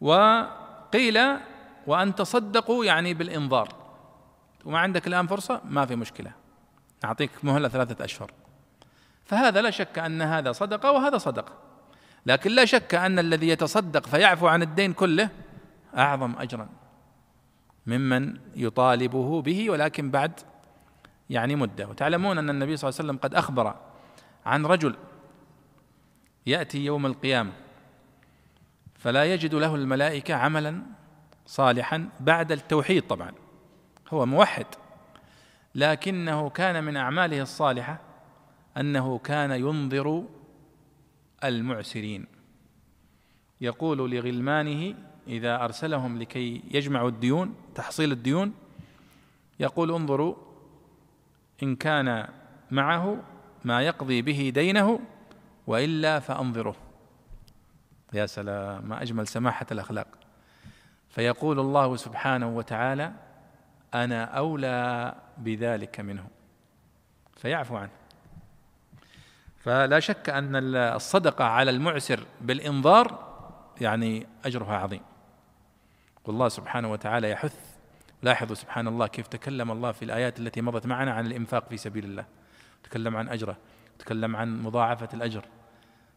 وقيل وأن تصدقوا يعني بالإنظار. وما عندك الآن فرصة؟ ما في مشكلة. أعطيك مهلة ثلاثة أشهر. فهذا لا شك أن هذا صدقة وهذا صدقة. لكن لا شك أن الذي يتصدق فيعفو عن الدين كله أعظم أجرا ممن يطالبه به ولكن بعد يعني مدة. وتعلمون أن النبي صلى الله عليه وسلم قد أخبر عن رجل يأتي يوم القيامة فلا يجد له الملائكة عملا صالحا بعد التوحيد طبعا. هو موحد لكنه كان من أعماله الصالحة أنه كان ينظر المعسرين. يقول لغلمانه إذا أرسلهم لكي يجمعوا الديون تحصيل الديون يقول انظروا إن كان معه ما يقضي به دينه وإلا فأنظره يا سلام ما أجمل سماحة الأخلاق. فيقول الله سبحانه وتعالى أنا أولى بذلك منه. فيعفو عنه. فلا شك أن الصدقة على المعسر بالإنظار يعني أجرها عظيم. والله سبحانه وتعالى يحث. لاحظوا سبحان الله كيف تكلم الله في الآيات التي مضت معنا عن الإنفاق في سبيل الله. تكلم عن أجره تكلم عن مضاعفة الأجر.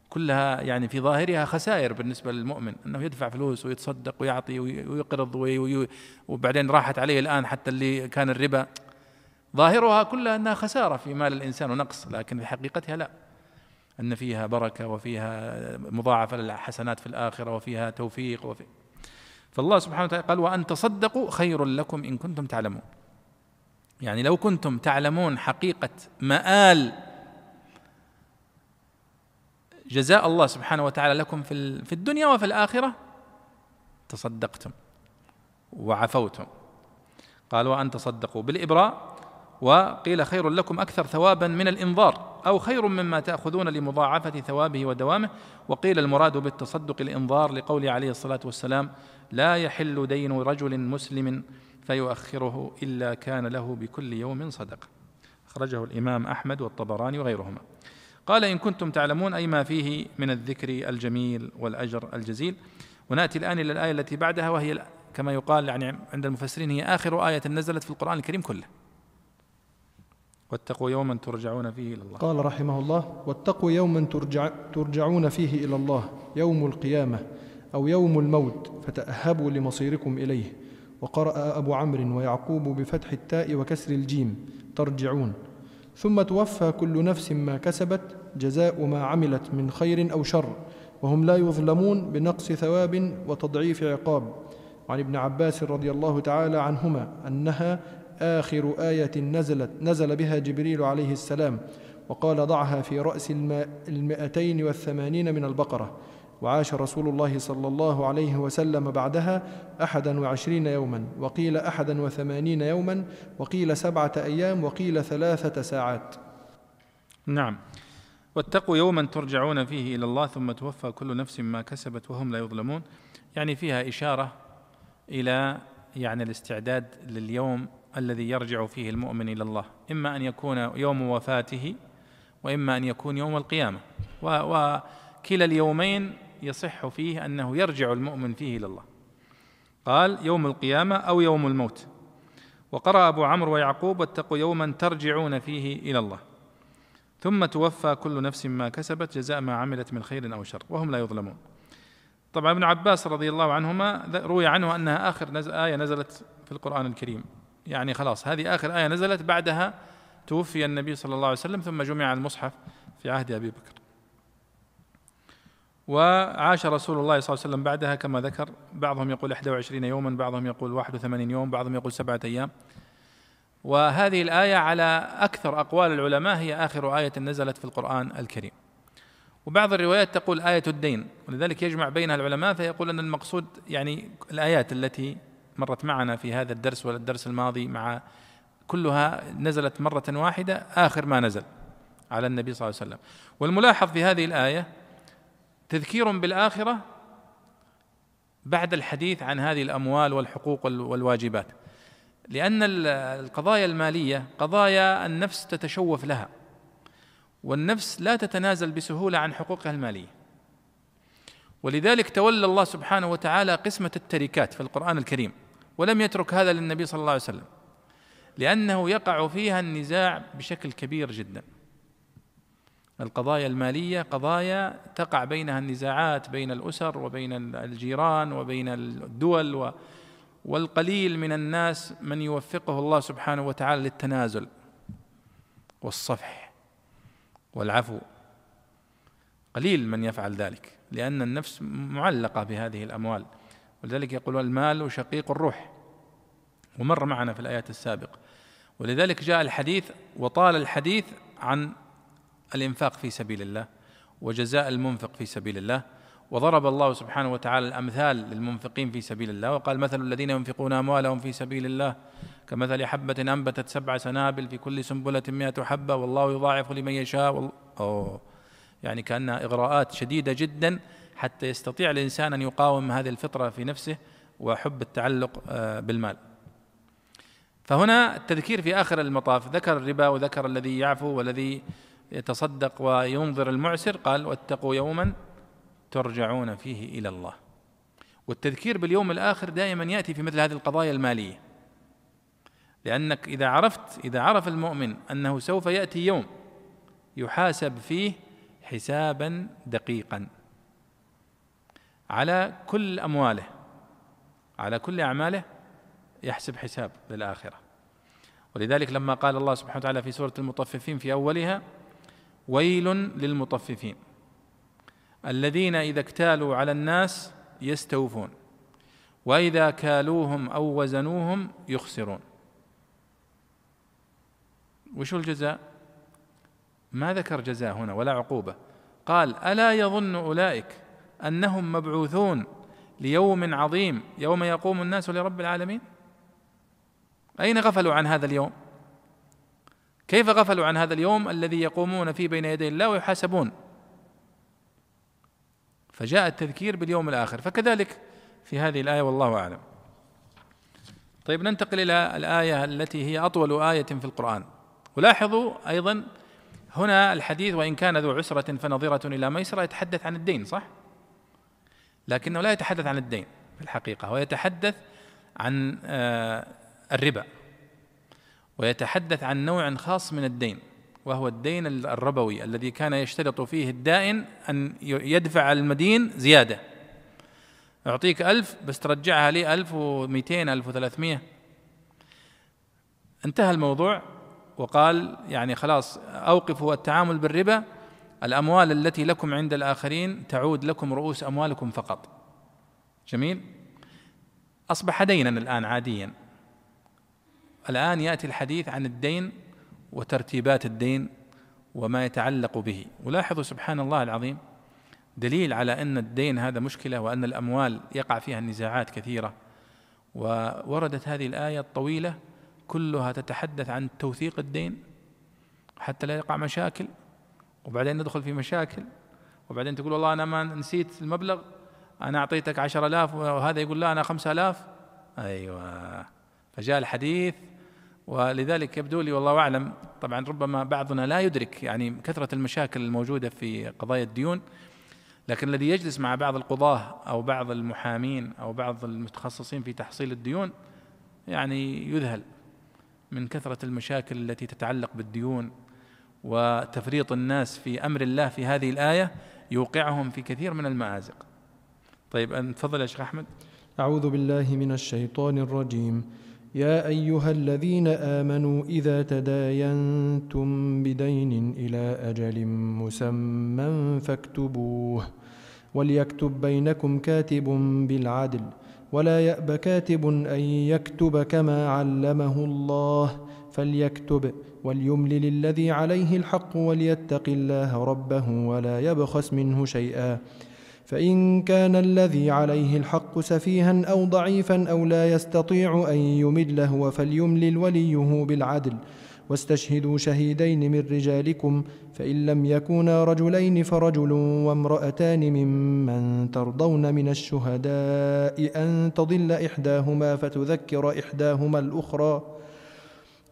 كلها يعني في ظاهرها خسائر بالنسبة للمؤمن أنه يدفع فلوس ويتصدق ويعطي ويقرض وبعدين راحت عليه الآن حتى اللي كان الربا. ظاهرها كلها أنها خسارة في مال الإنسان ونقص لكن في حقيقتها لا. أن فيها بركة وفيها مضاعفة للحسنات في الآخرة وفيها توفيق وفي فالله سبحانه وتعالى قال وأن تصدقوا خير لكم إن كنتم تعلمون. يعني لو كنتم تعلمون حقيقة مآل جزاء الله سبحانه وتعالى لكم في في الدنيا وفي الآخرة تصدقتم وعفوتم. قال وأن تصدقوا بالإبراء وقيل خير لكم أكثر ثوابا من الإنظار أو خير مما تأخذون لمضاعفة ثوابه ودوامه وقيل المراد بالتصدق الإنظار لقول عليه الصلاة والسلام لا يحل دين رجل مسلم فيؤخره إلا كان له بكل يوم صدقة أخرجه الإمام أحمد والطبراني وغيرهما. قال إن كنتم تعلمون أي ما فيه من الذكر الجميل والأجر الجزيل. ونأتي الآن إلى الآية التي بعدها وهي كما يقال يعني عند المفسرين هي آخر آية نزلت في القرآن الكريم كله. واتقوا يوما ترجعون فيه إلى الله. قال رحمه الله واتقوا يوما ترجع ترجعون فيه إلى الله يوم القيامة. أو يوم الموت فتأهبوا لمصيركم إليه. وقرأ أبو عمرو ويعقوب بفتح التاء وكسر الجيم ترجعون. ثم توفى كل نفس ما كسبت جزاء ما عملت من خير أو شر. وهم لا يظلمون بنقص ثواب وتضعيف عقاب. عن ابن عباس رضي الله تعالى عنهما أنها آخر آية نزلت نزل بها جبريل عليه السلام. وقال ضعها في رأس المائتين والثمانين من البقرة. وعاش رسول الله صلى الله عليه وسلم بعدها أحدا وعشرين يوما وقيل أحدا وثمانين يوما وقيل سبعة أيام وقيل ثلاثة ساعات. نعم. واتقوا يوما ترجعون فيه إلى الله ثم توفى كل نفس ما كسبت وهم لا يظلمون. يعني فيها إشارة إلى يعني الاستعداد لليوم الذي يرجع فيه المؤمن إلى الله. إما أن يكون يوم وفاته وإما أن يكون يوم القيامة. وكلا اليومين يصح فيه أنه يرجع المؤمن فيه إلى الله. قال يوم القيامة أو يوم الموت. وقرأ أبو عمرو ويعقوب واتقوا يوما ترجعون فيه إلى الله. ثم توفى كل نفس ما كسبت جزاء ما عملت من خير أو شر وهم لا يظلمون. طبعا ابن عباس رضي الله عنهما روي عنه أنها آخر آية نزلت في القرآن الكريم. يعني خلاص هذه آخر آية نزلت بعدها توفي النبي صلى الله عليه وسلم ثم جمع المصحف في عهد أبي بكر. وعاش رسول الله صلى الله عليه وسلم بعدها كما ذكر. بعضهم يقول 21 يوما بعضهم يقول 81 يوم بعضهم يقول سبعة أيام. وهذه الآية على أكثر أقوال العلماء هي آخر آية نزلت في القرآن الكريم. وبعض الروايات تقول آية الدين ولذلك يجمع بينها العلماء فيقول أن المقصود يعني الآيات التي مرت معنا في هذا الدرس والدرس الماضي مع كلها نزلت مرة واحدة آخر ما نزل على النبي صلى الله عليه وسلم. والملاحظ في هذه الآية تذكير بالآخرة بعد الحديث عن هذه الأموال والحقوق والواجبات. لأن القضايا المالية قضايا النفس تتشوف لها والنفس لا تتنازل بسهولة عن حقوقها المالية. ولذلك تولى الله سبحانه وتعالى قسمة التركات في القرآن الكريم ولم يترك هذا للنبي صلى الله عليه وسلم لأنه يقع فيها النزاع بشكل كبير جدا. القضايا المالية قضايا تقع بينها النزاعات بين الأسر وبين الجيران وبين الدول والقليل من الناس من يوفقه الله سبحانه وتعالى للتنازل والصفح والعفو. قليل من يفعل ذلك لأن النفس معلقة بهذه الأموال. ولذلك يقول المال شقيق الروح ومر معنا في الآيات السابقة. ولذلك جاء الحديث وطال الحديث عن الإنفاق في سبيل الله وجزاء المنفق في سبيل الله وضرب الله سبحانه وتعالى الأمثال للمنفقين في سبيل الله وقال مثل الذين ينفقون أموالهم في سبيل الله كمثل حبة أنبتت سبع سنابل في كل سنبلة مئة حبة والله يضاعف لمن يشاء. أوه. يعني كأنها إغراءات شديدة جدا حتى يستطيع الإنسان أن يقاوم هذه الفطرة في نفسه وحب التعلق آه، بالمال. فهنا التذكير في آخر المطاف ذكر الربا وذكر الذي يعفو والذي يتصدق وينظر المعسر قال واتقوا يوما ترجعون فيه إلى الله. والتذكير باليوم الآخر دائما يأتي في مثل هذه القضايا المالية. لأنك إذا عرفت إذا عرف المؤمن أنه سوف يأتي يوم يحاسب فيه حسابا دقيقا على كل أمواله على كل أعماله يحسب حساب للآخرة. ولذلك لما قال الله سبحانه وتعالى في سورة المطففين في أولها ويل للمطففين. الذين إذا اكتالوا على الناس يستوفون وإذا كالوهم أو وزنوهم يخسرون. وش الجزاء؟ ما ذكر جزاء هنا ولا عقوبة. قال ألا يظن أولئك أنهم مبعوثون ليوم عظيم يوم يقوم الناس لرب العالمين؟ أين غفلوا عن هذا اليوم؟ كيف غفلوا عن هذا اليوم الذي يقومون فيه بين يدي الله ويحاسبون؟ فجاء التذكير باليوم الآخر. فكذلك في هذه الآية والله أعلم. طيب ننتقل إلى الآية التي هي أطول آية في القرآن. ولاحظوا أيضا هنا الحديث وإن كان ذو عسرة فنظرة إلى ميسرة يتحدث عن الدين صح؟ لكنه لا يتحدث عن الدين في الحقيقة هو يتحدث عن آه، الربا. ويتحدث عن نوع خاص من الدين وهو الدين الربوي الذي كان يشترط فيه الدائن أن يدفع المدين زيادة. أعطيك ألف بس ترجعها لي ألف ومئتين ألف وثلاثمية انتهى الموضوع وقال يعني خلاص أوقفوا التعامل بالربا. الأموال التي لكم عند الآخرين تعود لكم رؤوس أموالكم فقط. جميل؟ أصبح دينا الآن عاديا. الآن يأتي الحديث عن الدين وترتيبات الدين وما يتعلق به. ولاحظوا سبحان الله العظيم دليل على أن الدين هذا مشكلة وأن الأموال يقع فيها النزاعات كثيرة. ووردت هذه الآية الطويلة كلها تتحدث عن توثيق الدين حتى لا يقع مشاكل وبعدين ندخل في مشاكل وبعدين تقول والله أنا ما نسيت المبلغ أنا أعطيتك عشر آلاف وهذا يقول لا أنا خمسة آلاف. أيوة. فجاء الحديث ولذلك يبدو لي والله أعلم. طبعا ربما بعضنا لا يدرك يعني كثرة المشاكل الموجودة في قضايا الديون لكن الذي يجلس مع بعض القضاة أو بعض المحامين أو بعض المتخصصين في تحصيل الديون يعني يذهل من كثرة المشاكل التي تتعلق بالديون وتفريط الناس في أمر الله في هذه الآية يوقعهم في كثير من المآزق. طيب تفضل يا شيخ أحمد. أعوذ بالله من الشيطان الرجيم. يا أيها الذين آمنوا إذا تداينتم بدين إلى أجل مسمى فاكتبوه وليكتب بينكم كاتب بالعدل ولا يأب كاتب أن يكتب كما علمه الله فليكتب وليملل الذي عليه الحق وليتق الله ربه ولا يبخس منه شيئا. فإن كان الذي عليه الحق سفيها أو ضعيفا أو لا يستطيع أن يمله فليملل وليه بالعدل. واستشهدوا شهيدين من رجالكم فإن لم يكونا رجلين فرجل وامرأتان ممن ترضون من الشهداء أن تضل إحداهما فتذكر إحداهما الأخرى.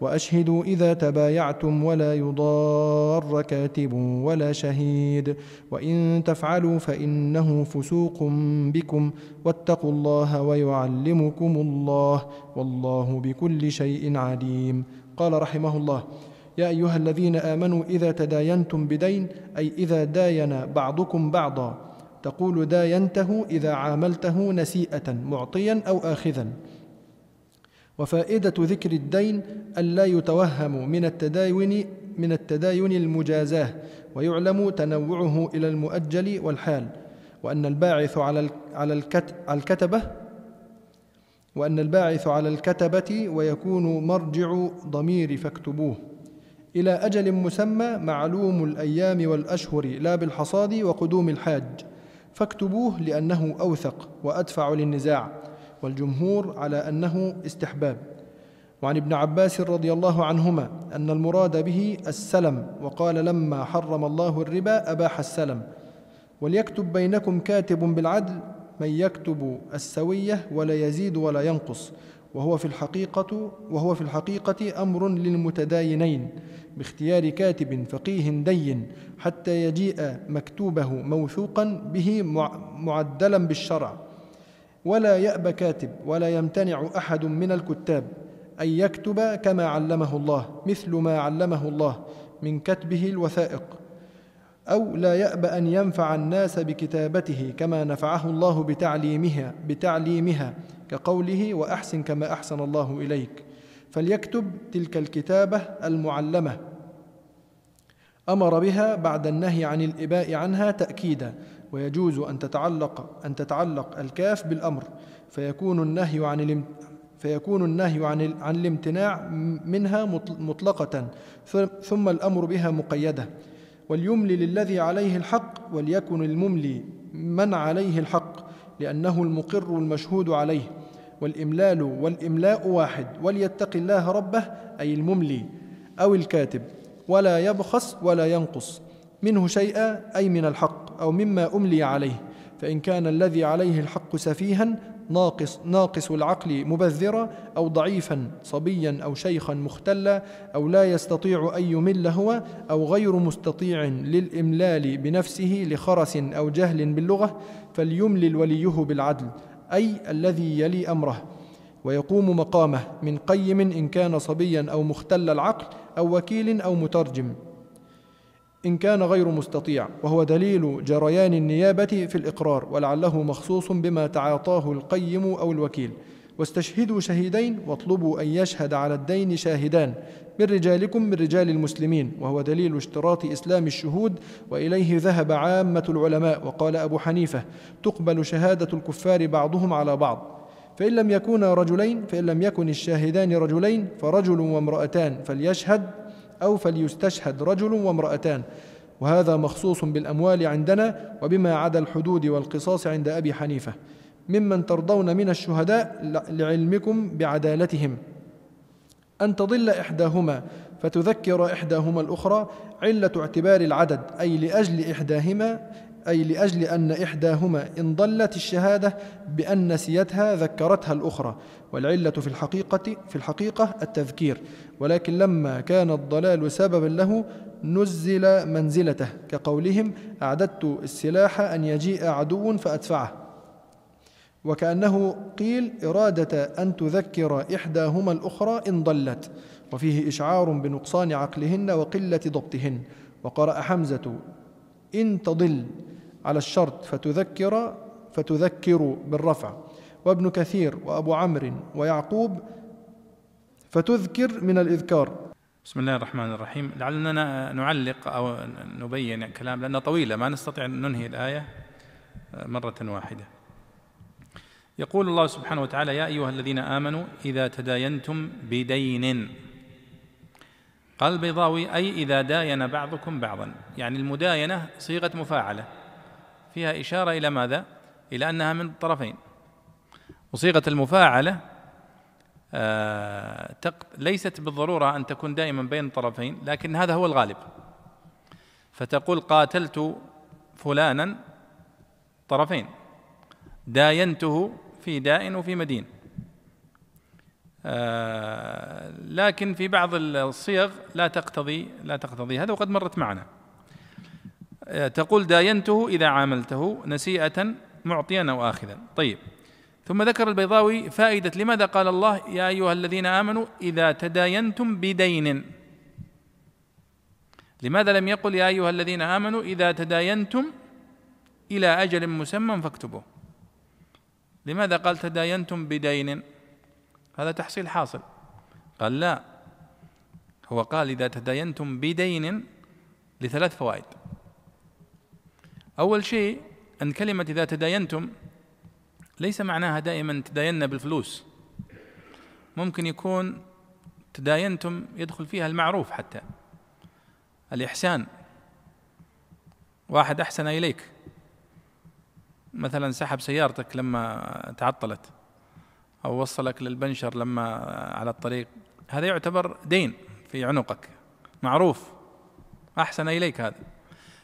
واشهدوا إذا تبايعتم ولا يضار كاتب ولا شهيد وإن تفعلوا فإنه فسوق بكم واتقوا الله ويعلمكم الله والله بكل شيء عليم. قال رحمه الله يا أيها الذين آمنوا إذا تداينتم بدين أي إذا داين بعضكم بعضا تقول داينته إذا عاملته نسيئة معطيا أو اخذا. وفائدة ذكر الدين ألا يتوهم من التداين من التداين المجازاة ويعلم تنوعه إلى المؤجل والحال وأن الباعث على على الكتبة وأن الباعث على الكتبة ويكون مرجع ضمير فاكتبوه. إلى أجل مسمى معلوم الأيام والأشهر لا بالحصاد وقدوم الحاج فاكتبوه لأنه أوثق وأدفع للنزاع. والجمهور على أنه استحباب. وعن ابن عباس رضي الله عنهما أن المراد به السلم وقال لما حرم الله الربا أباح السلم. وليكتب بينكم كاتب بالعدل من يكتب السوية ولا يزيد ولا ينقص. وهو في الحقيقة وهو في الحقيقة أمر للمتداينين باختيار كاتب فقيه دين حتى يجيء مكتوبه موثوقا به معدلا بالشرع. ولا يأبى كاتب ولا يمتنع أحد من الكتاب أن يكتب كما علمه الله مثل ما علمه الله من كتبه الوثائق. أو لا يأبى أن ينفع الناس بكتابته كما نفعه الله بتعليمها بتعليمها كقوله وأحسن كما أحسن الله إليك. فليكتب تلك الكتابة المعلمة. أمر بها بعد النهي عن الإباء عنها تأكيدا. ويجوز أن تتعلق أن تتعلق الكاف بالأمر فيكون النهي عن فيكون النهي عن عن الامتناع منها مطلقة ثم الأمر بها مقيدة. وليملي للذي عليه الحق وليكن المملي من عليه الحق لأنه المقر المشهود عليه. والإملال والإملاء واحد وليتق الله ربه أي المملي أو الكاتب. ولا يبخس ولا ينقص منه شيئا أي من الحق. أو مما أملي عليه فإن كان الذي عليه الحق سفيها ناقص ناقص العقل مبذرا أو ضعيفا صبيا أو شيخا مختلا أو لا يستطيع أن يمل هو أو غير مستطيع للإملال بنفسه لخرس أو جهل باللغة فليملل وليه بالعدل أي الذي يلي أمره. ويقوم مقامه من قيم إن كان صبيا أو مختل العقل أو وكيل أو مترجم. إن كان غير مستطيع وهو دليل جريان النيابة في الإقرار ولعله مخصوص بما تعاطاه القيم أو الوكيل. واستشهدوا شهيدين واطلبوا أن يشهد على الدين شاهدان من رجالكم من رجال المسلمين وهو دليل اشتراط إسلام الشهود وإليه ذهب عامة العلماء. وقال أبو حنيفة تقبل شهادة الكفار بعضهم على بعض. فإن لم يكونا رجلين فإن لم يكن الشاهدان رجلين فرجل وامرأتان فليشهد أو فليستشهد رجل وامرأتان. وهذا مخصوص بالأموال عندنا وبما عدا الحدود والقصاص عند أبي حنيفة. ممن ترضون من الشهداء لعلمكم بعدالتهم. أن تضل إحداهما فتذكر إحداهما الأخرى علة اعتبار العدد أي لأجل إحداهما أي لأجل أن إحداهما إن ضلت الشهادة بأن نسيتها ذكرتها الأخرى والعلة في الحقيقة في الحقيقة التذكير. ولكن لما كان الضلال سببا له نزل منزلته. كقولهم أعددت السلاح أن يجيء عدو فأدفعه. وكأنه قيل إرادة أن تذكر إحداهما الأخرى إن ضلت. وفيه إشعار بنقصان عقلهن وقلة ضبطهن. وقرأ حمزة إن تضل على الشرط فتذكر فتذكر بالرفع. وابن كثير وأبو عمرو ويعقوب فتذكر من الإذكار. بسم الله الرحمن الرحيم. لعلنا نعلق أو نبين كلام لأنها طويلة ما نستطيع أن ننهي الآية مرة واحدة. يقول الله سبحانه وتعالى يا أيها الذين آمنوا إذا تداينتم بدين. قال البيضاوي أي إذا داين بعضكم بعضا. يعني المداينة صيغة مفاعلة. فيها إشارة إلى ماذا؟ إلى أنها من الطرفين. وصيغة المفاعلة آه ليست بالضرورة أن تكون دائما بين الطرفين لكن هذا هو الغالب. فتقول قاتلت فلانا طرفين. داينته في داء وفي مدين. آه لكن في بعض الصيغ لا تقتضي لا تقتضي. هذا وقد مرت معنا. تقول داينته إذا عاملته نسيئة معطيا أو آخذا. طيب. ثم ذكر البيضاوي فائدة لماذا قال الله يا أيها الذين آمنوا إذا تداينتم بدين؟ لماذا لم يقل يا أيها الذين آمنوا إذا تداينتم إلى أجل مسمى فاكتبوه؟ لماذا قال تداينتم بدين؟ هذا تحصيل حاصل. قال لا. هو قال إذا تداينتم بدين لثلاث فوائد. أول شيء أن كلمة إذا تداينتم ليس معناها دائما تداينا بالفلوس. ممكن يكون تداينتم يدخل فيها المعروف حتى. الإحسان. واحد أحسن إليك. مثلا سحب سيارتك لما تعطلت أو وصلك للبنشر لما على الطريق. هذا يعتبر دين في عنقك. معروف. أحسن إليك هذا.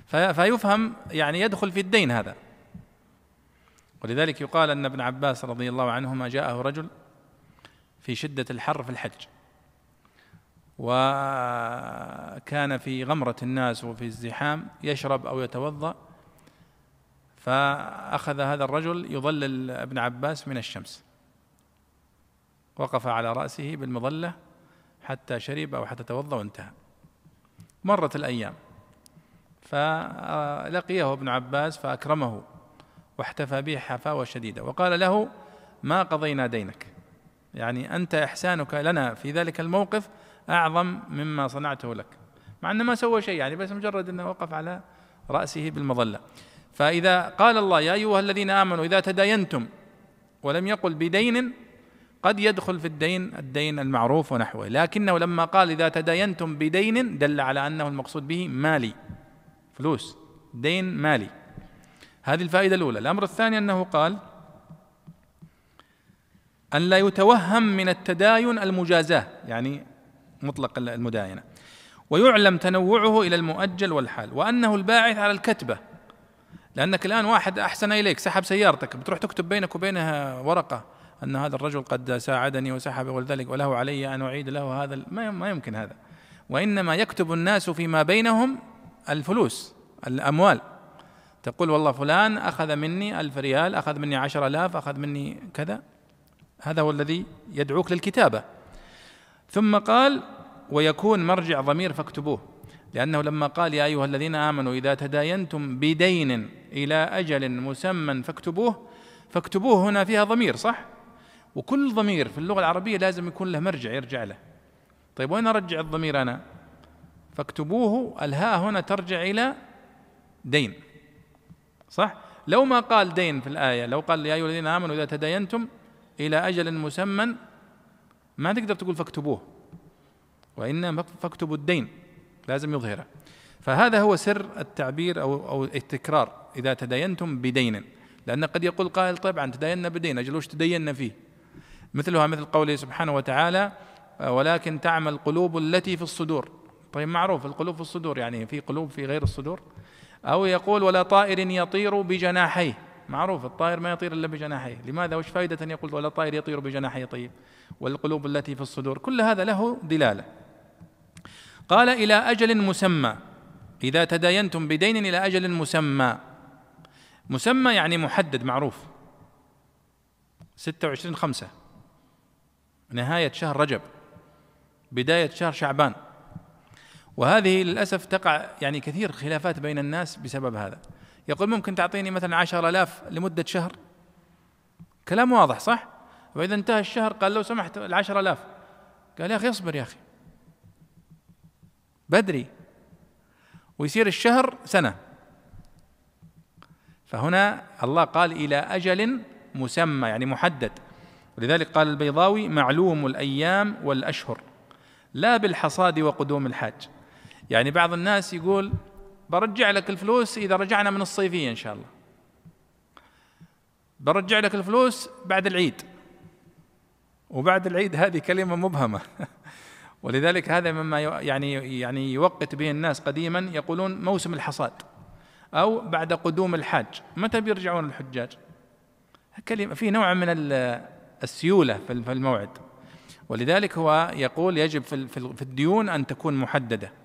فيفهم يعني يدخل في الدين هذا. ولذلك يقال أن ابن عباس رضي الله عنهما جاءه رجل في شدة الحر في الحج. وكان في غمرة الناس وفي الزحام يشرب أو يتوضأ فأخذ هذا الرجل يظلل ابن عباس من الشمس. وقف على رأسه بالمظلة حتى شرب أو حتى توضأ وانتهى. مرت الأيام. فلقيه ابن عباس فأكرمه واحتفى به حفاوة شديدة وقال له ما قضينا دينك؟ يعني أنت إحسانك لنا في ذلك الموقف أعظم مما صنعته لك. مع أنه ما سوى شيء يعني بس مجرد أنه وقف على رأسه بالمظلة. فإذا قال الله يا أيها الذين آمنوا إذا تداينتم ولم يقل بدين قد يدخل في الدين الدين المعروف ونحوه. لكنه لما قال إذا تداينتم بدين دل على أنه المقصود به مالي. فلوس دين مالي. هذه الفائدة الأولى. الأمر الثاني أنه قال أن لا يتوهم من التداين المجازاة يعني مطلق المداينة. ويعلم تنوعه إلى المؤجل والحال وأنه الباعث على الكتبة. لأنك الآن واحد أحسن إليك سحب سيارتك بتروح تكتب بينك وبينها ورقة أن هذا الرجل قد ساعدني وسحب ولذلك وله علي أن أعيد له هذا ما يمكن هذا. وإنما يكتب الناس فيما بينهم الفلوس الأموال. تقول والله فلان أخذ مني ألف ريال أخذ مني عشر ألاف أخذ مني كذا. هذا هو الذي يدعوك للكتابة. ثم قال ويكون مرجع ضمير فاكتبوه لأنه لما قال يا أيها الذين آمنوا إذا تداينتم بدين إلى أجل مسمى فاكتبوه فاكتبوه هنا فيها ضمير صح؟ وكل ضمير في اللغة العربية لازم يكون له مرجع يرجع له. طيب وين أرجع الضمير أنا؟ فاكتبوه الهاء هنا ترجع إلى دين. صح؟ لو ما قال دين في الآية لو قال يا أيها الذين آمنوا إذا تداينتم إلى أجل مسمى ما تقدر تقول فاكتبوه. وإنما فاكتبوا الدين لازم يظهره فهذا هو سر التعبير أو أو التكرار إذا تداينتم بدين. لأن قد يقول قائل طبعا تداينا بدين أجل وش تدينا فيه؟ مثلها مثل قوله سبحانه وتعالى ولكن تعمى القلوب التي في الصدور. طيب معروف القلوب في الصدور يعني في قلوب في غير الصدور. أو يقول ولا طائر يطير بجناحيه. معروف الطائر ما يطير إلا بجناحيه. لماذا؟ وش فائدة أن يقول ولا طائر يطير بجناحيه؟ طيب والقلوب التي في الصدور. كل هذا له دلالة. قال إلى أجل مسمى. إذا تداينتم بدين إلى أجل مسمى. مسمى يعني محدد معروف. ستة وعشرين خمسة. نهاية شهر رجب. بداية شهر شعبان. وهذه للأسف تقع يعني كثير خلافات بين الناس بسبب هذا. يقول ممكن تعطيني مثلا عشر ألاف لمدة شهر؟ كلام واضح صح؟ وإذا انتهى الشهر قال لو سمحت العشر ألاف. قال يا أخي اصبر يا أخي. بدري. ويصير الشهر سنة. فهنا الله قال إلى أجل مسمى يعني محدد. ولذلك قال البيضاوي معلوم الأيام والأشهر. لا بالحصاد وقدوم الحاج. يعني بعض الناس يقول برجع لك الفلوس إذا رجعنا من الصيفية إن شاء الله. برجع لك الفلوس بعد العيد. وبعد العيد هذه كلمة مبهمة. ولذلك هذا مما يعني يعني يوقت به الناس قديما يقولون موسم الحصاد أو بعد قدوم الحاج. متى بيرجعون الحجاج؟ كلمة في نوع من السيولة في الموعد. ولذلك هو يقول يجب في الديون أن تكون محددة.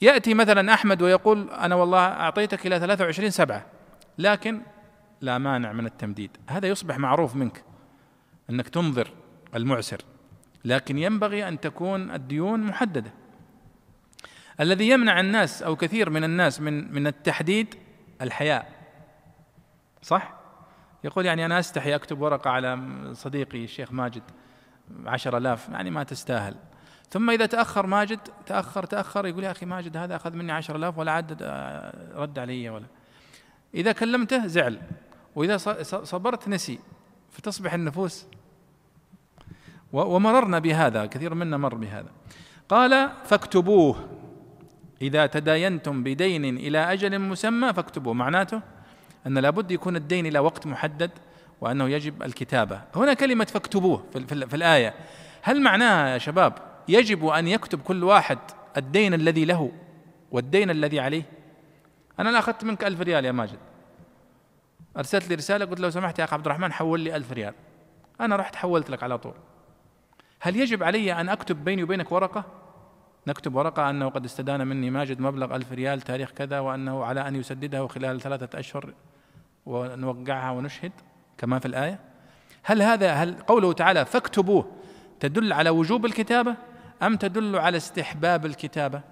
يأتي مثلا أحمد ويقول أنا والله أعطيتك إلى 23 سبعة لكن لا مانع من التمديد. هذا يصبح معروف منك أنك تنظر المعسر لكن ينبغي أن تكون الديون محددة. الذي يمنع الناس أو كثير من الناس من من التحديد الحياء. صح؟ يقول يعني أنا أستحي أكتب ورقة على صديقي الشيخ ماجد عشر ألاف يعني ما تستاهل. ثم إذا تأخر ماجد تأخر تأخر يقول يا أخي ماجد هذا أخذ مني عشر ألاف ولا عدد آه، رد علي ولا. إذا كلمته زعل وإذا صبرت نسي فتصبح النفوس ومررنا بهذا كثير منا مر بهذا. قال فاكتبوه. إذا تداينتم بدين إلى أجل مسمى فاكتبوه. معناته أن لابد يكون الدين إلى وقت محدد وأنه يجب الكتابة. هنا كلمة فاكتبوه في, في, في الآية. هل معناها يا شباب يجب أن يكتب كل واحد الدين الذي له والدين الذي عليه. أنا لا أخذت منك ألف ريال يا ماجد. أرسلت لي رسالة قلت لو سمحت يا أخ عبد الرحمن حول لي ألف ريال. أنا رحت حولت لك على طول. هل يجب علي أن أكتب بيني وبينك ورقة؟ نكتب ورقة أنه قد استدان مني ماجد مبلغ ألف ريال تاريخ كذا وأنه على أن يسدده خلال ثلاثة أشهر ونوقعها ونشهد كما في الآية. هل هذا هل قوله تعالى فاكتبوه تدل على وجوب الكتابة؟ أم تدل على استحباب الكتابة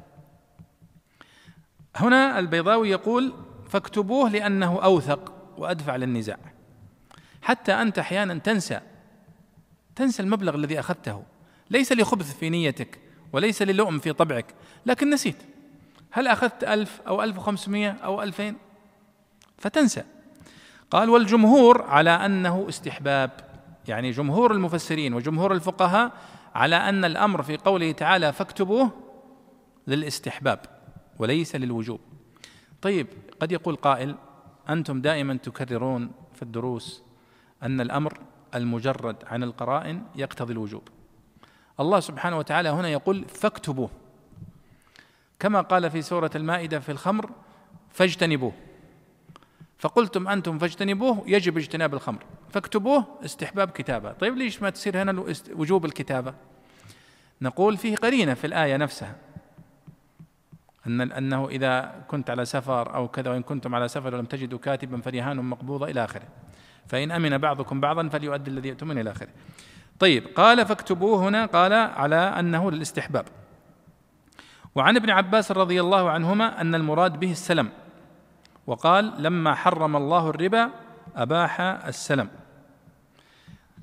هنا البيضاوي يقول فاكتبوه لأنه أوثق وأدفع للنزاع. حتى أنت أحيانا تنسى تنسى المبلغ الذي أخذته. ليس لخبث في نيتك وليس للؤم في طبعك لكن نسيت. هل أخذت ألف أو ألف وخمسمائة أو ألفين؟ فتنسى. قال والجمهور على أنه استحباب يعني جمهور المفسرين وجمهور الفقهاء على أن الأمر في قوله تعالى فاكتبوه للاستحباب وليس للوجوب. طيب قد يقول قائل أنتم دائما تكررون في الدروس أن الأمر المجرد عن القرائن يقتضي الوجوب. الله سبحانه وتعالى هنا يقول فاكتبوه. كما قال في سورة المائدة في الخمر فاجتنبوه. فقلتم أنتم فاجتنبوه يجب اجتناب الخمر. فاكتبوه استحباب كتابة. طيب ليش ما تصير هنا وجوب الكتابة؟ نقول فيه قرينة في الآية نفسها. أن أنه إذا كنت على سفر أو كذا وإن كنتم على سفر ولم تجدوا كاتبا فرهان مقبوضة إلى آخره. فإن أمن بعضكم بعضا فليؤدي الذي يؤتمن إلى آخره. طيب قال فاكتبوه هنا قال على أنه للاستحباب. وعن ابن عباس رضي الله عنهما أن المراد به السلم. وقال لما حرم الله الربا أباح السلم.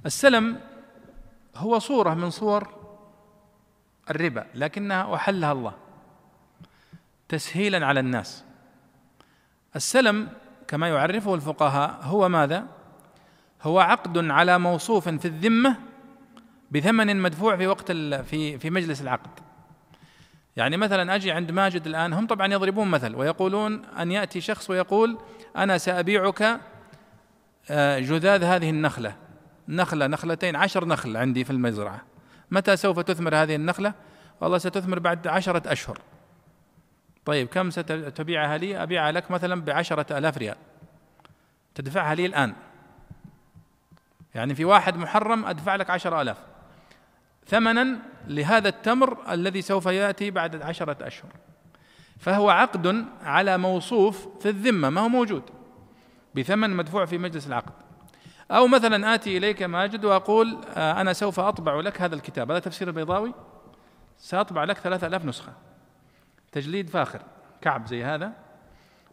السلم هو صورة من صور الربا لكنها أحلها الله تسهيلا على الناس. السلم كما يعرفه الفقهاء هو ماذا؟ هو عقد على موصوف في الذمة بثمن مدفوع في وقت في في مجلس العقد. يعني مثلا أجي عند ماجد الآن هم طبعا يضربون مثل ويقولون أن يأتي شخص ويقول أنا سأبيعك جذاذ هذه النخلة. نخلة نخلتين عشر نخل عندي في المزرعة. متى سوف تثمر هذه النخلة؟ والله ستثمر بعد عشرة أشهر. طيب كم ستبيعها لي؟ أبيعها لك مثلا بعشرة آلاف ريال. تدفعها لي الآن. يعني في واحد محرم أدفع لك عشرة آلاف. ثمنا لهذا التمر الذي سوف يأتي بعد عشرة أشهر. فهو عقد على موصوف في الذمة ما هو موجود. بثمن مدفوع في مجلس العقد. أو مثلا آتي إليك ماجد وأقول آه، أنا سوف أطبع لك هذا الكتاب. هذا تفسير البيضاوي سأطبع لك ثلاثة آلاف نسخة. تجليد فاخر كعب زي هذا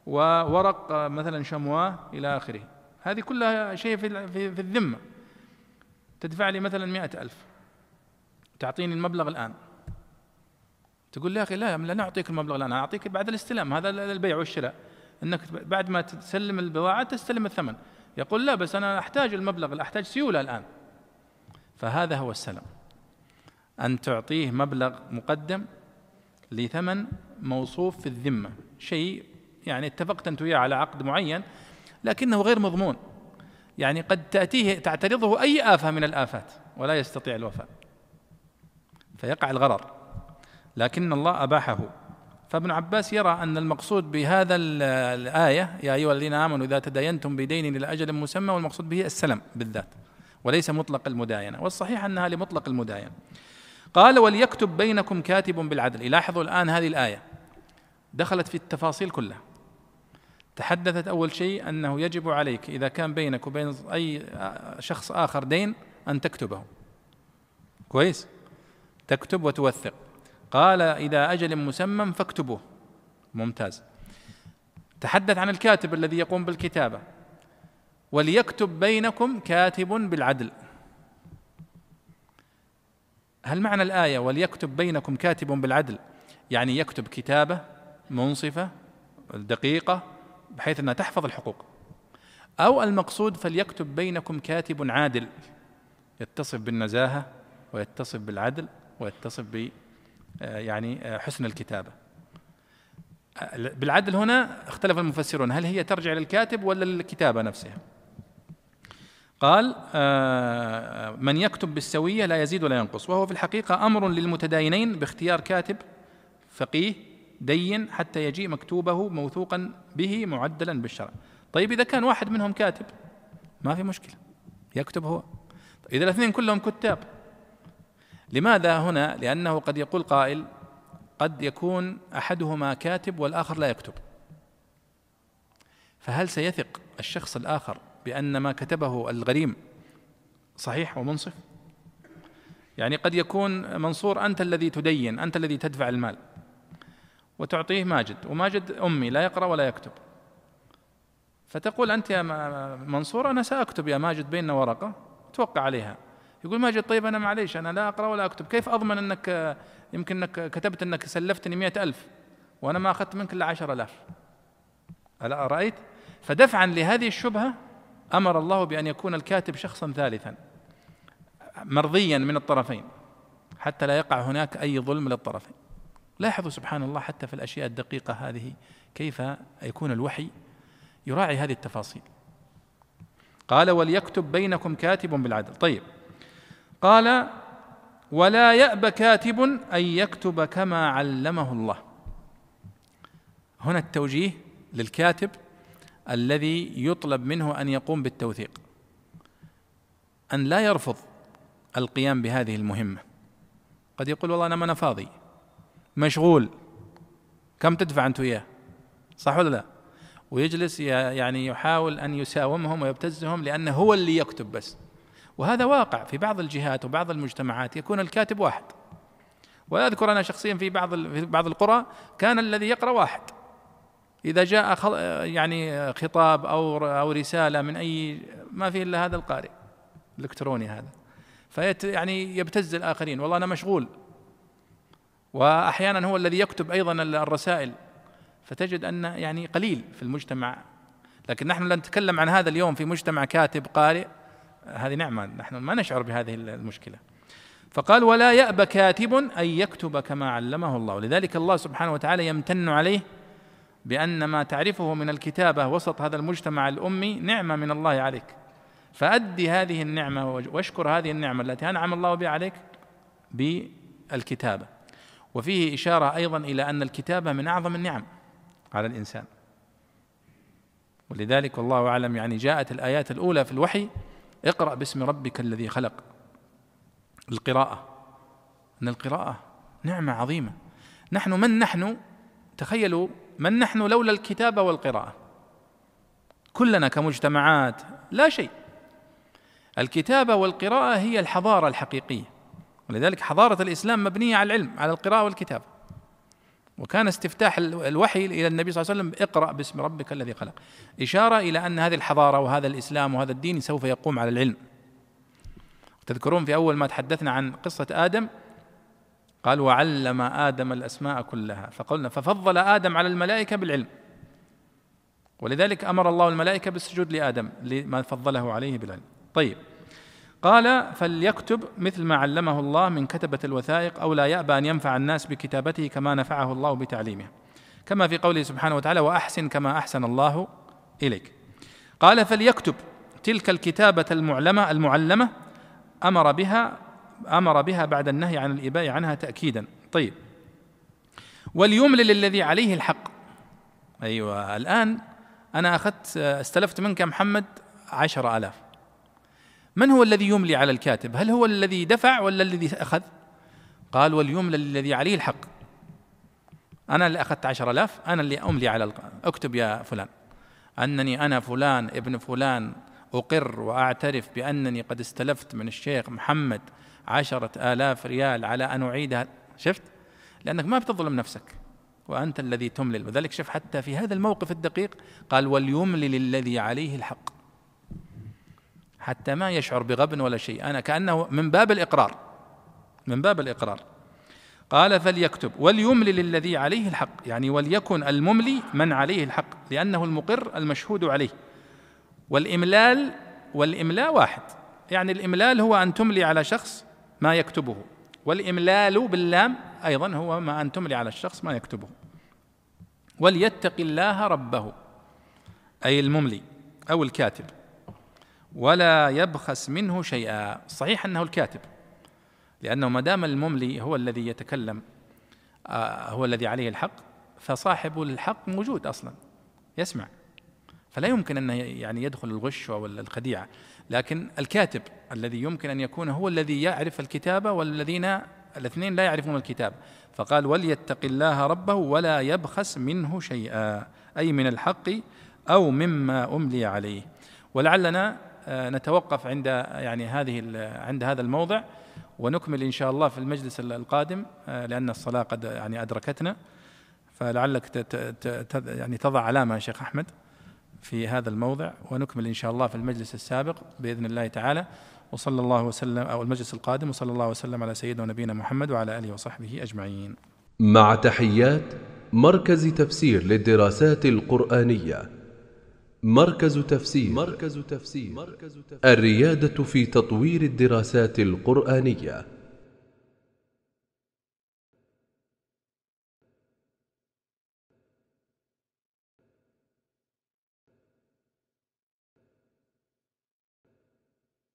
وورق مثلا شمواه إلى آخره. هذه كلها شيء في, في, الذمة. تدفع لي مثلا مئة ألف تعطيني المبلغ الآن. تقول لي يا أخي لا لا أعطيك المبلغ الآن أعطيك بعد الاستلام. هذا البيع والشراء. أنك بعد ما تسلم البضاعة تستلم الثمن. يقول لا بس أنا أحتاج المبلغ أحتاج سيولة الآن. فهذا هو السلم. أن تعطيه مبلغ مقدم لثمن موصوف في الذمة. شيء يعني اتفقت أنت وياه على عقد معين لكنه غير مضمون. يعني قد تأتيه تعترضه أي آفة من الآفات ولا يستطيع الوفاء. فيقع الغرر. لكن الله أباحه. فابن عباس يرى أن المقصود بهذا الآية يا أيها الذين آمنوا إذا تداينتم بدين إلى أجل مسمى والمقصود به السلم بالذات وليس مطلق المداينة والصحيح أنها لمطلق المداينة. قال وليكتب بينكم كاتب بالعدل. يلاحظوا الآن هذه الآية. دخلت في التفاصيل كلها. تحدثت أول شيء أنه يجب عليك إذا كان بينك وبين أي شخص آخر دين أن تكتبه. كويس. تكتب وتوثق. قال إذا أجل مسمى فاكتبوه. ممتاز. تحدث عن الكاتب الذي يقوم بالكتابة. وليكتب بينكم كاتب بالعدل. هل معنى الآية وليكتب بينكم كاتب بالعدل؟ يعني يكتب كتابة منصفة دقيقة بحيث أنها تحفظ الحقوق. أو المقصود فليكتب بينكم كاتب عادل. يتصف بالنزاهة ويتصف بالعدل ويتصف يعني آه، حسن الكتابة. بالعدل هنا اختلف المفسرون. هل هي ترجع للكاتب ولا للكتابة نفسها؟ قال آه، من يكتب بالسوية لا يزيد ولا ينقص. وهو في الحقيقة أمر للمتداينين باختيار كاتب فقيه دين حتى يجيء مكتوبه موثوقا به معدلا بالشرع. طيب إذا كان واحد منهم كاتب ما في مشكلة. يكتب هو. إذا الاثنين كلهم كتاب لماذا هنا؟ لأنه قد يقول قائل قد يكون أحدهما كاتب والآخر لا يكتب. فهل سيثق الشخص الآخر بأن ما كتبه الغريم صحيح ومنصف؟ يعني قد يكون منصور أنت الذي تدين أنت الذي تدفع المال وتعطيه ماجد وماجد أمي لا يقرأ ولا يكتب. فتقول أنت يا منصور أنا سأكتب يا ماجد بيننا ورقة توقع عليها. يقول ماجد طيب أنا معليش أنا لا أقرأ ولا أكتب. كيف أضمن أنك يمكن أنك كتبت أنك سلفتني مئة ألف وأنا ما أخذت منك إلا عشر ألاف؟ ألا رأيت فدفعا لهذه الشبهة أمر الله بأن يكون الكاتب شخصا ثالثا مرضيا من الطرفين حتى لا يقع هناك أي ظلم للطرفين. لاحظوا سبحان الله حتى في الأشياء الدقيقة هذه كيف يكون الوحي يراعي هذه التفاصيل. قال وليكتب بينكم كاتب بالعدل. طيب. قال ولا يأب كاتب أن يكتب كما علمه الله. هنا التوجيه للكاتب الذي يطلب منه أن يقوم بالتوثيق أن لا يرفض القيام بهذه المهمة. قد يقول والله أنا ما أنا فاضي مشغول كم تدفع أنت وياه؟ صح ولا لا؟ ويجلس يعني يحاول أن يساومهم ويبتزهم لأنه هو اللي يكتب بس. وهذا واقع في بعض الجهات وبعض المجتمعات يكون الكاتب واحد. وأذكر أنا شخصيا في بعض في بعض القرى كان الذي يقرأ واحد. إذا جاء يعني خطاب أو أو رسالة من أي ما في إلا هذا القارئ الإلكتروني هذا. فيت يعني يبتز الآخرين والله أنا مشغول. وأحيانا هو الذي يكتب أيضا الرسائل. فتجد أن يعني قليل في المجتمع. لكن نحن لا نتكلم عن هذا اليوم في مجتمع كاتب قارئ. هذه نعمة نحن ما نشعر بهذه المشكلة. فقال ولا يأبى كاتب أن يكتب كما علمه الله. لذلك الله سبحانه وتعالى يمتن عليه بأن ما تعرفه من الكتابة وسط هذا المجتمع الأمي نعمة من الله عليك. فأدي هذه النعمة واشكر هذه النعمة التي أنعم الله بها عليك بالكتابة. وفيه إشارة أيضا إلى أن الكتابة من أعظم النعم على الإنسان. ولذلك والله أعلم يعني جاءت الآيات الأولى في الوحي اقرأ باسم ربك الذي خلق. القراءة. أن القراءة نعمة عظيمة. نحن من نحن؟ تخيلوا من نحن لولا الكتابة والقراءة؟ كلنا كمجتمعات لا شيء. الكتابة والقراءة هي الحضارة الحقيقية. ولذلك حضارة الإسلام مبنية على العلم على القراءة والكتابة. وكان استفتاح الوحي إلى النبي صلى الله عليه وسلم اقرأ باسم ربك الذي خلق. إشارة إلى أن هذه الحضارة وهذا الإسلام وهذا الدين سوف يقوم على العلم. تذكرون في أول ما تحدثنا عن قصة آدم؟ قال وعلم آدم الأسماء كلها. فقلنا ففضل آدم على الملائكة بالعلم. ولذلك أمر الله الملائكة بالسجود لآدم لما فضله عليه بالعلم. طيب. قال فليكتب مثل ما علمه الله من كتبة الوثائق أو لا يأبى أن ينفع الناس بكتابته كما نفعه الله بتعليمه. كما في قوله سبحانه وتعالى وأحسن كما أحسن الله إليك. قال فليكتب تلك الكتابة المعلمة المعلمة أمر بها أمر بها بعد النهي عن الإباء عنها تأكيدا. طيب. وليملل الذي عليه الحق. أيوة الآن أنا أخذت استلفت منك محمد عشر آلاف. من هو الذي يملي على الكاتب؟ هل هو الذي دفع ولا الذي أخذ؟ قال وليملى الذي عليه الحق. أنا اللي أخذت عشر ألاف أنا اللي أملي على الق... أكتب يا فلان. أنني أنا فلان ابن فلان أقر وأعترف بأنني قد استلفت من الشيخ محمد عشرة آلاف ريال على أن أعيدها. شفت؟ لأنك ما بتظلم نفسك وأنت الذي تملل. وذلك شوف حتى في هذا الموقف الدقيق قال وليملل الذي عليه الحق. حتى ما يشعر بغبن ولا شيء. أنا كأنه من باب الإقرار من باب الإقرار. قال فليكتب وليملل الذي عليه الحق. يعني وليكن المملي من عليه الحق لأنه المقر المشهود عليه. والإملال والإملاء واحد. يعني الإملال هو أن تملي على شخص ما يكتبه. والإملال باللام أيضا هو ما أن تملي على الشخص ما يكتبه. وليتق الله ربه أي المملي أو الكاتب. ولا يبخس منه شيئا. صحيح أنه الكاتب لأنه ما دام المملي هو الذي يتكلم آه، هو الذي عليه الحق فصاحب الحق موجود أصلا يسمع. فلا يمكن أن يعني يدخل الغش أو الخديعه لكن الكاتب الذي يمكن أن يكون هو الذي يعرف الكتابه والذين الاثنين لا يعرفون الكتاب. فقال وليتق الله ربه ولا يبخس منه شيئا. أي من الحق أو مما أملي عليه. ولعلنا نتوقف عند يعني هذه عند هذا الموضع ونكمل إن شاء الله في المجلس القادم آه، لأن الصلاة قد يعني أدركتنا. فلعلك يعني تضع علامة يا شيخ أحمد في هذا الموضع ونكمل إن شاء الله في المجلس السابق بإذن الله تعالى. وصلى الله وسلم أو المجلس القادم وصلى الله وسلم على سيدنا ونبينا محمد وعلى آله وصحبه أجمعين. مع تحيات مركز تفسير للدراسات القرآنية. مركز تفسير. مركز تفسير. الريادة في تطوير الدراسات القرآنية.